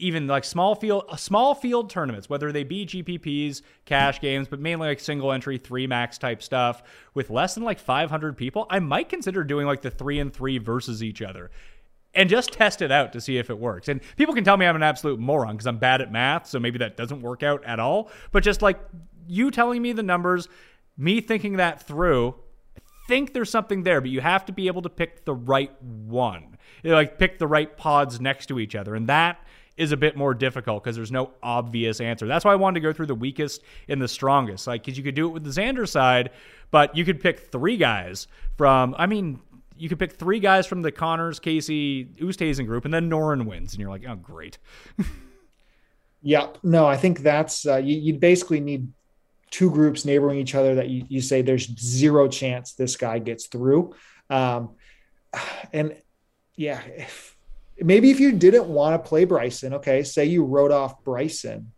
even like small field uh, small field tournaments, whether they be GPPs, cash games, but mainly like single entry, three max type stuff with less than like 500 people. I might consider doing like the three and three versus each other. And just test it out to see if it works. And people can tell me I'm an absolute moron because I'm bad at math, so maybe that doesn't work out at all. But just like you telling me the numbers, me thinking that through, I think there's something there, but you have to be able to pick the right one. Like pick the right pods next to each other. And that is a bit more difficult because there's no obvious answer. That's why I wanted to go through the weakest and the strongest. Like, because you could do it with the Xander side, but you could pick three guys from, I mean, you could pick three guys from the Conners, Casey, Oosthuizen group, and then Noren wins. And you're like, oh, great. (laughs) Yep. No, I think that's uh, you. You basically need two groups neighboring each other that you, you say there's zero chance this guy gets through. Um, (sighs) and yeah, if, maybe if you didn't want to play Bryson, okay, say you wrote off Bryson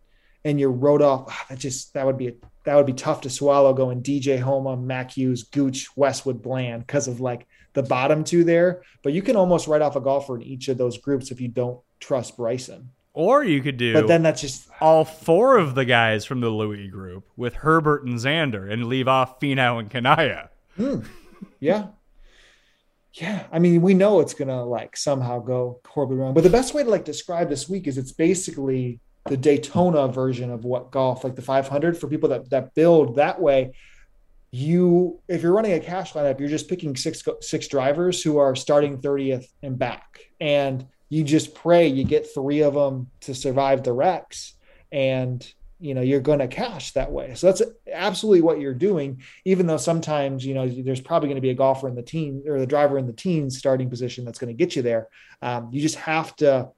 and you wrote off ah, that just that would be a, that would be tough to swallow going DJ Homa, Mac Hughes, Gooch, Westwood, Bland because of like the bottom two there. But you can almost write off a golfer in each of those groups if you don't trust Bryson. Or you could do But then that's just all four of the guys from the Louis group with Herbert and Xander and leave off Finau and Kanaya. Yeah. Yeah. I mean, we know it's gonna like somehow go horribly wrong. But the best way to like describe this week is it's basically the Daytona version of what golf, like the 500 for people that that build that way. You, if you're running a cash lineup, you're just picking six six drivers who are starting 30th and back, and you just pray you get three of them to survive the wrecks, and you know you're going to cash that way. So that's absolutely what you're doing. Even though sometimes you know there's probably going to be a golfer in the team or the driver in the teens starting position that's going to get you there. Um, you just have to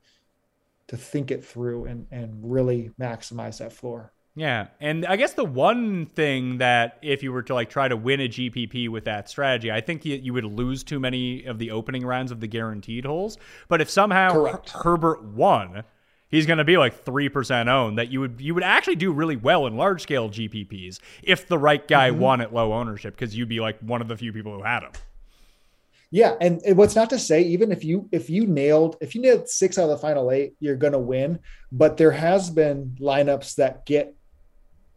to think it through and and really maximize that floor. Yeah, and I guess the one thing that if you were to like try to win a GPP with that strategy, I think you, you would lose too many of the opening rounds of the guaranteed holes. But if somehow Her- Herbert won, he's going to be like three percent owned. That you would you would actually do really well in large scale GPPs if the right guy mm-hmm. won at low ownership because you'd be like one of the few people who had him. Yeah, and what's not to say even if you if you nailed if you nailed six out of the final eight, you're going to win. But there has been lineups that get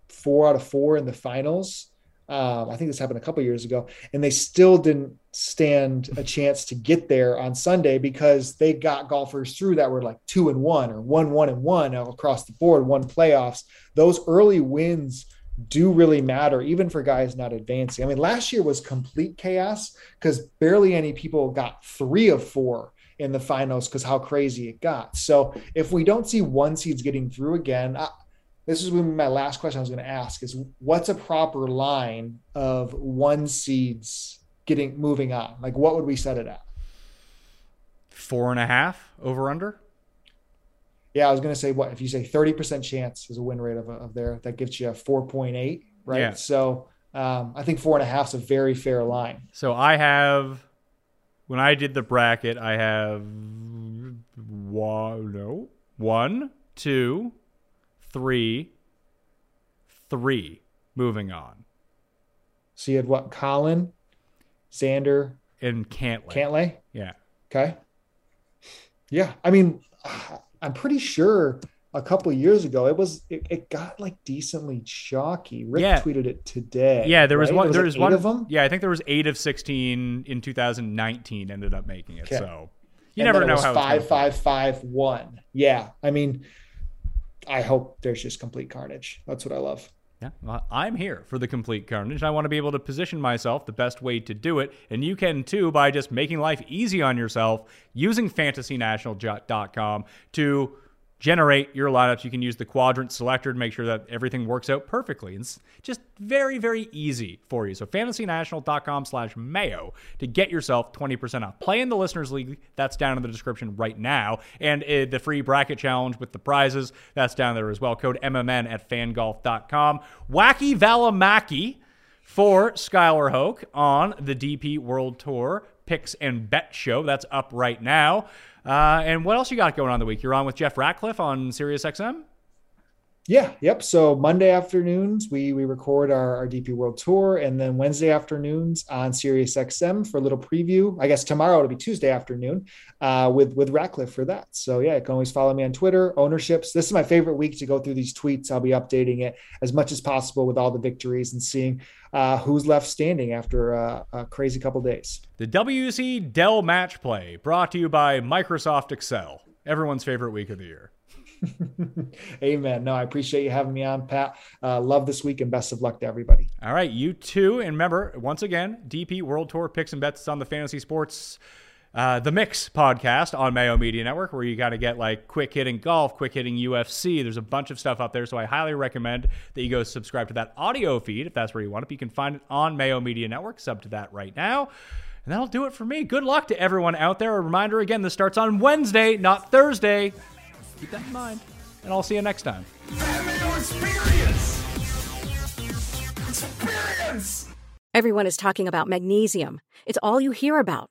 four out of four in the finals. Um, I think this happened a couple years ago, and they still didn't stand a chance to get there on Sunday because they got golfers through that were like two and one or one one and one across the board, won playoffs. Those early wins do really matter, even for guys not advancing. I mean, last year was complete chaos because barely any people got three of four in the finals because how crazy it got. So if we don't see one seeds getting through again, I, this is when my last question I was going to ask is what's a proper line of one seeds getting moving on? Like what would we set it at? four and a half over under. Yeah, I was going to say what if you say 30% chance is a win rate of, of there, that gives you a 4.8, right? Yeah. So um, I think four and a half is a very fair line. So I have, when I did the bracket, I have one, no, one, two, three, three. Moving on. So you had what? Collin, Xander, And Cantley. Cantlay. Yeah. Okay. Yeah, I mean, I'm pretty sure a couple years ago it was it, it got like decently chalky. Rick Yeah. tweeted it today. Yeah, there was right? one. There like was one of them. Yeah, I think there was eight of sixteen in 2019 ended up making it. Okay. So you And never know was how five, five, five, one. Yeah, I mean, I hope there's just complete carnage. That's what I love. Yeah, well, I'm here for the complete carnage. I want to be able to position myself the best way to do it, and you can too by just making life easy on yourself using fantasynational.com to generate your lineups. You can use the quadrant selector to make sure that everything works out perfectly. It's just very, very easy for you. So fantasynational.com slash mayo to get yourself 20% off. Play in the listeners league. That's down in the description right now. And uh, the free bracket challenge with the prizes, that's down there as well. Code MMN at fangolf.com. Wacky Valimaki for Skylar Hoke on the DP World Tour picks and bet show. That's up right now. Uh, and what else you got going on the week? You're on with Jeff Ratcliffe on SiriusXM. Yeah, yep. So Monday afternoons we we record our, our DP World Tour, and then Wednesday afternoons on Sirius XM for a little preview. I guess tomorrow it'll be Tuesday afternoon uh, with with Ratcliffe for that. So yeah, you can always follow me on Twitter. Ownerships. This is my favorite week to go through these tweets. I'll be updating it as much as possible with all the victories and seeing uh, who's left standing after uh, a crazy couple days. The WC Dell Match Play brought to you by Microsoft Excel. Everyone's favorite week of the year. (laughs) Amen. No, I appreciate you having me on, Pat. Uh, love this week and best of luck to everybody. All right, you too. And remember, once again, DP World Tour picks and bets on the Fantasy Sports. Uh, the Mix podcast on Mayo Media Network, where you got to get like quick hitting golf, quick hitting UFC. There's a bunch of stuff up there, so I highly recommend that you go subscribe to that audio feed if that's where you want it. You can find it on Mayo Media Network. Sub to that right now. And that'll do it for me. Good luck to everyone out there. A reminder again, this starts on Wednesday, not Thursday. Keep that in mind. And I'll see you next time. Experience. Experience. Everyone is talking about magnesium. It's all you hear about.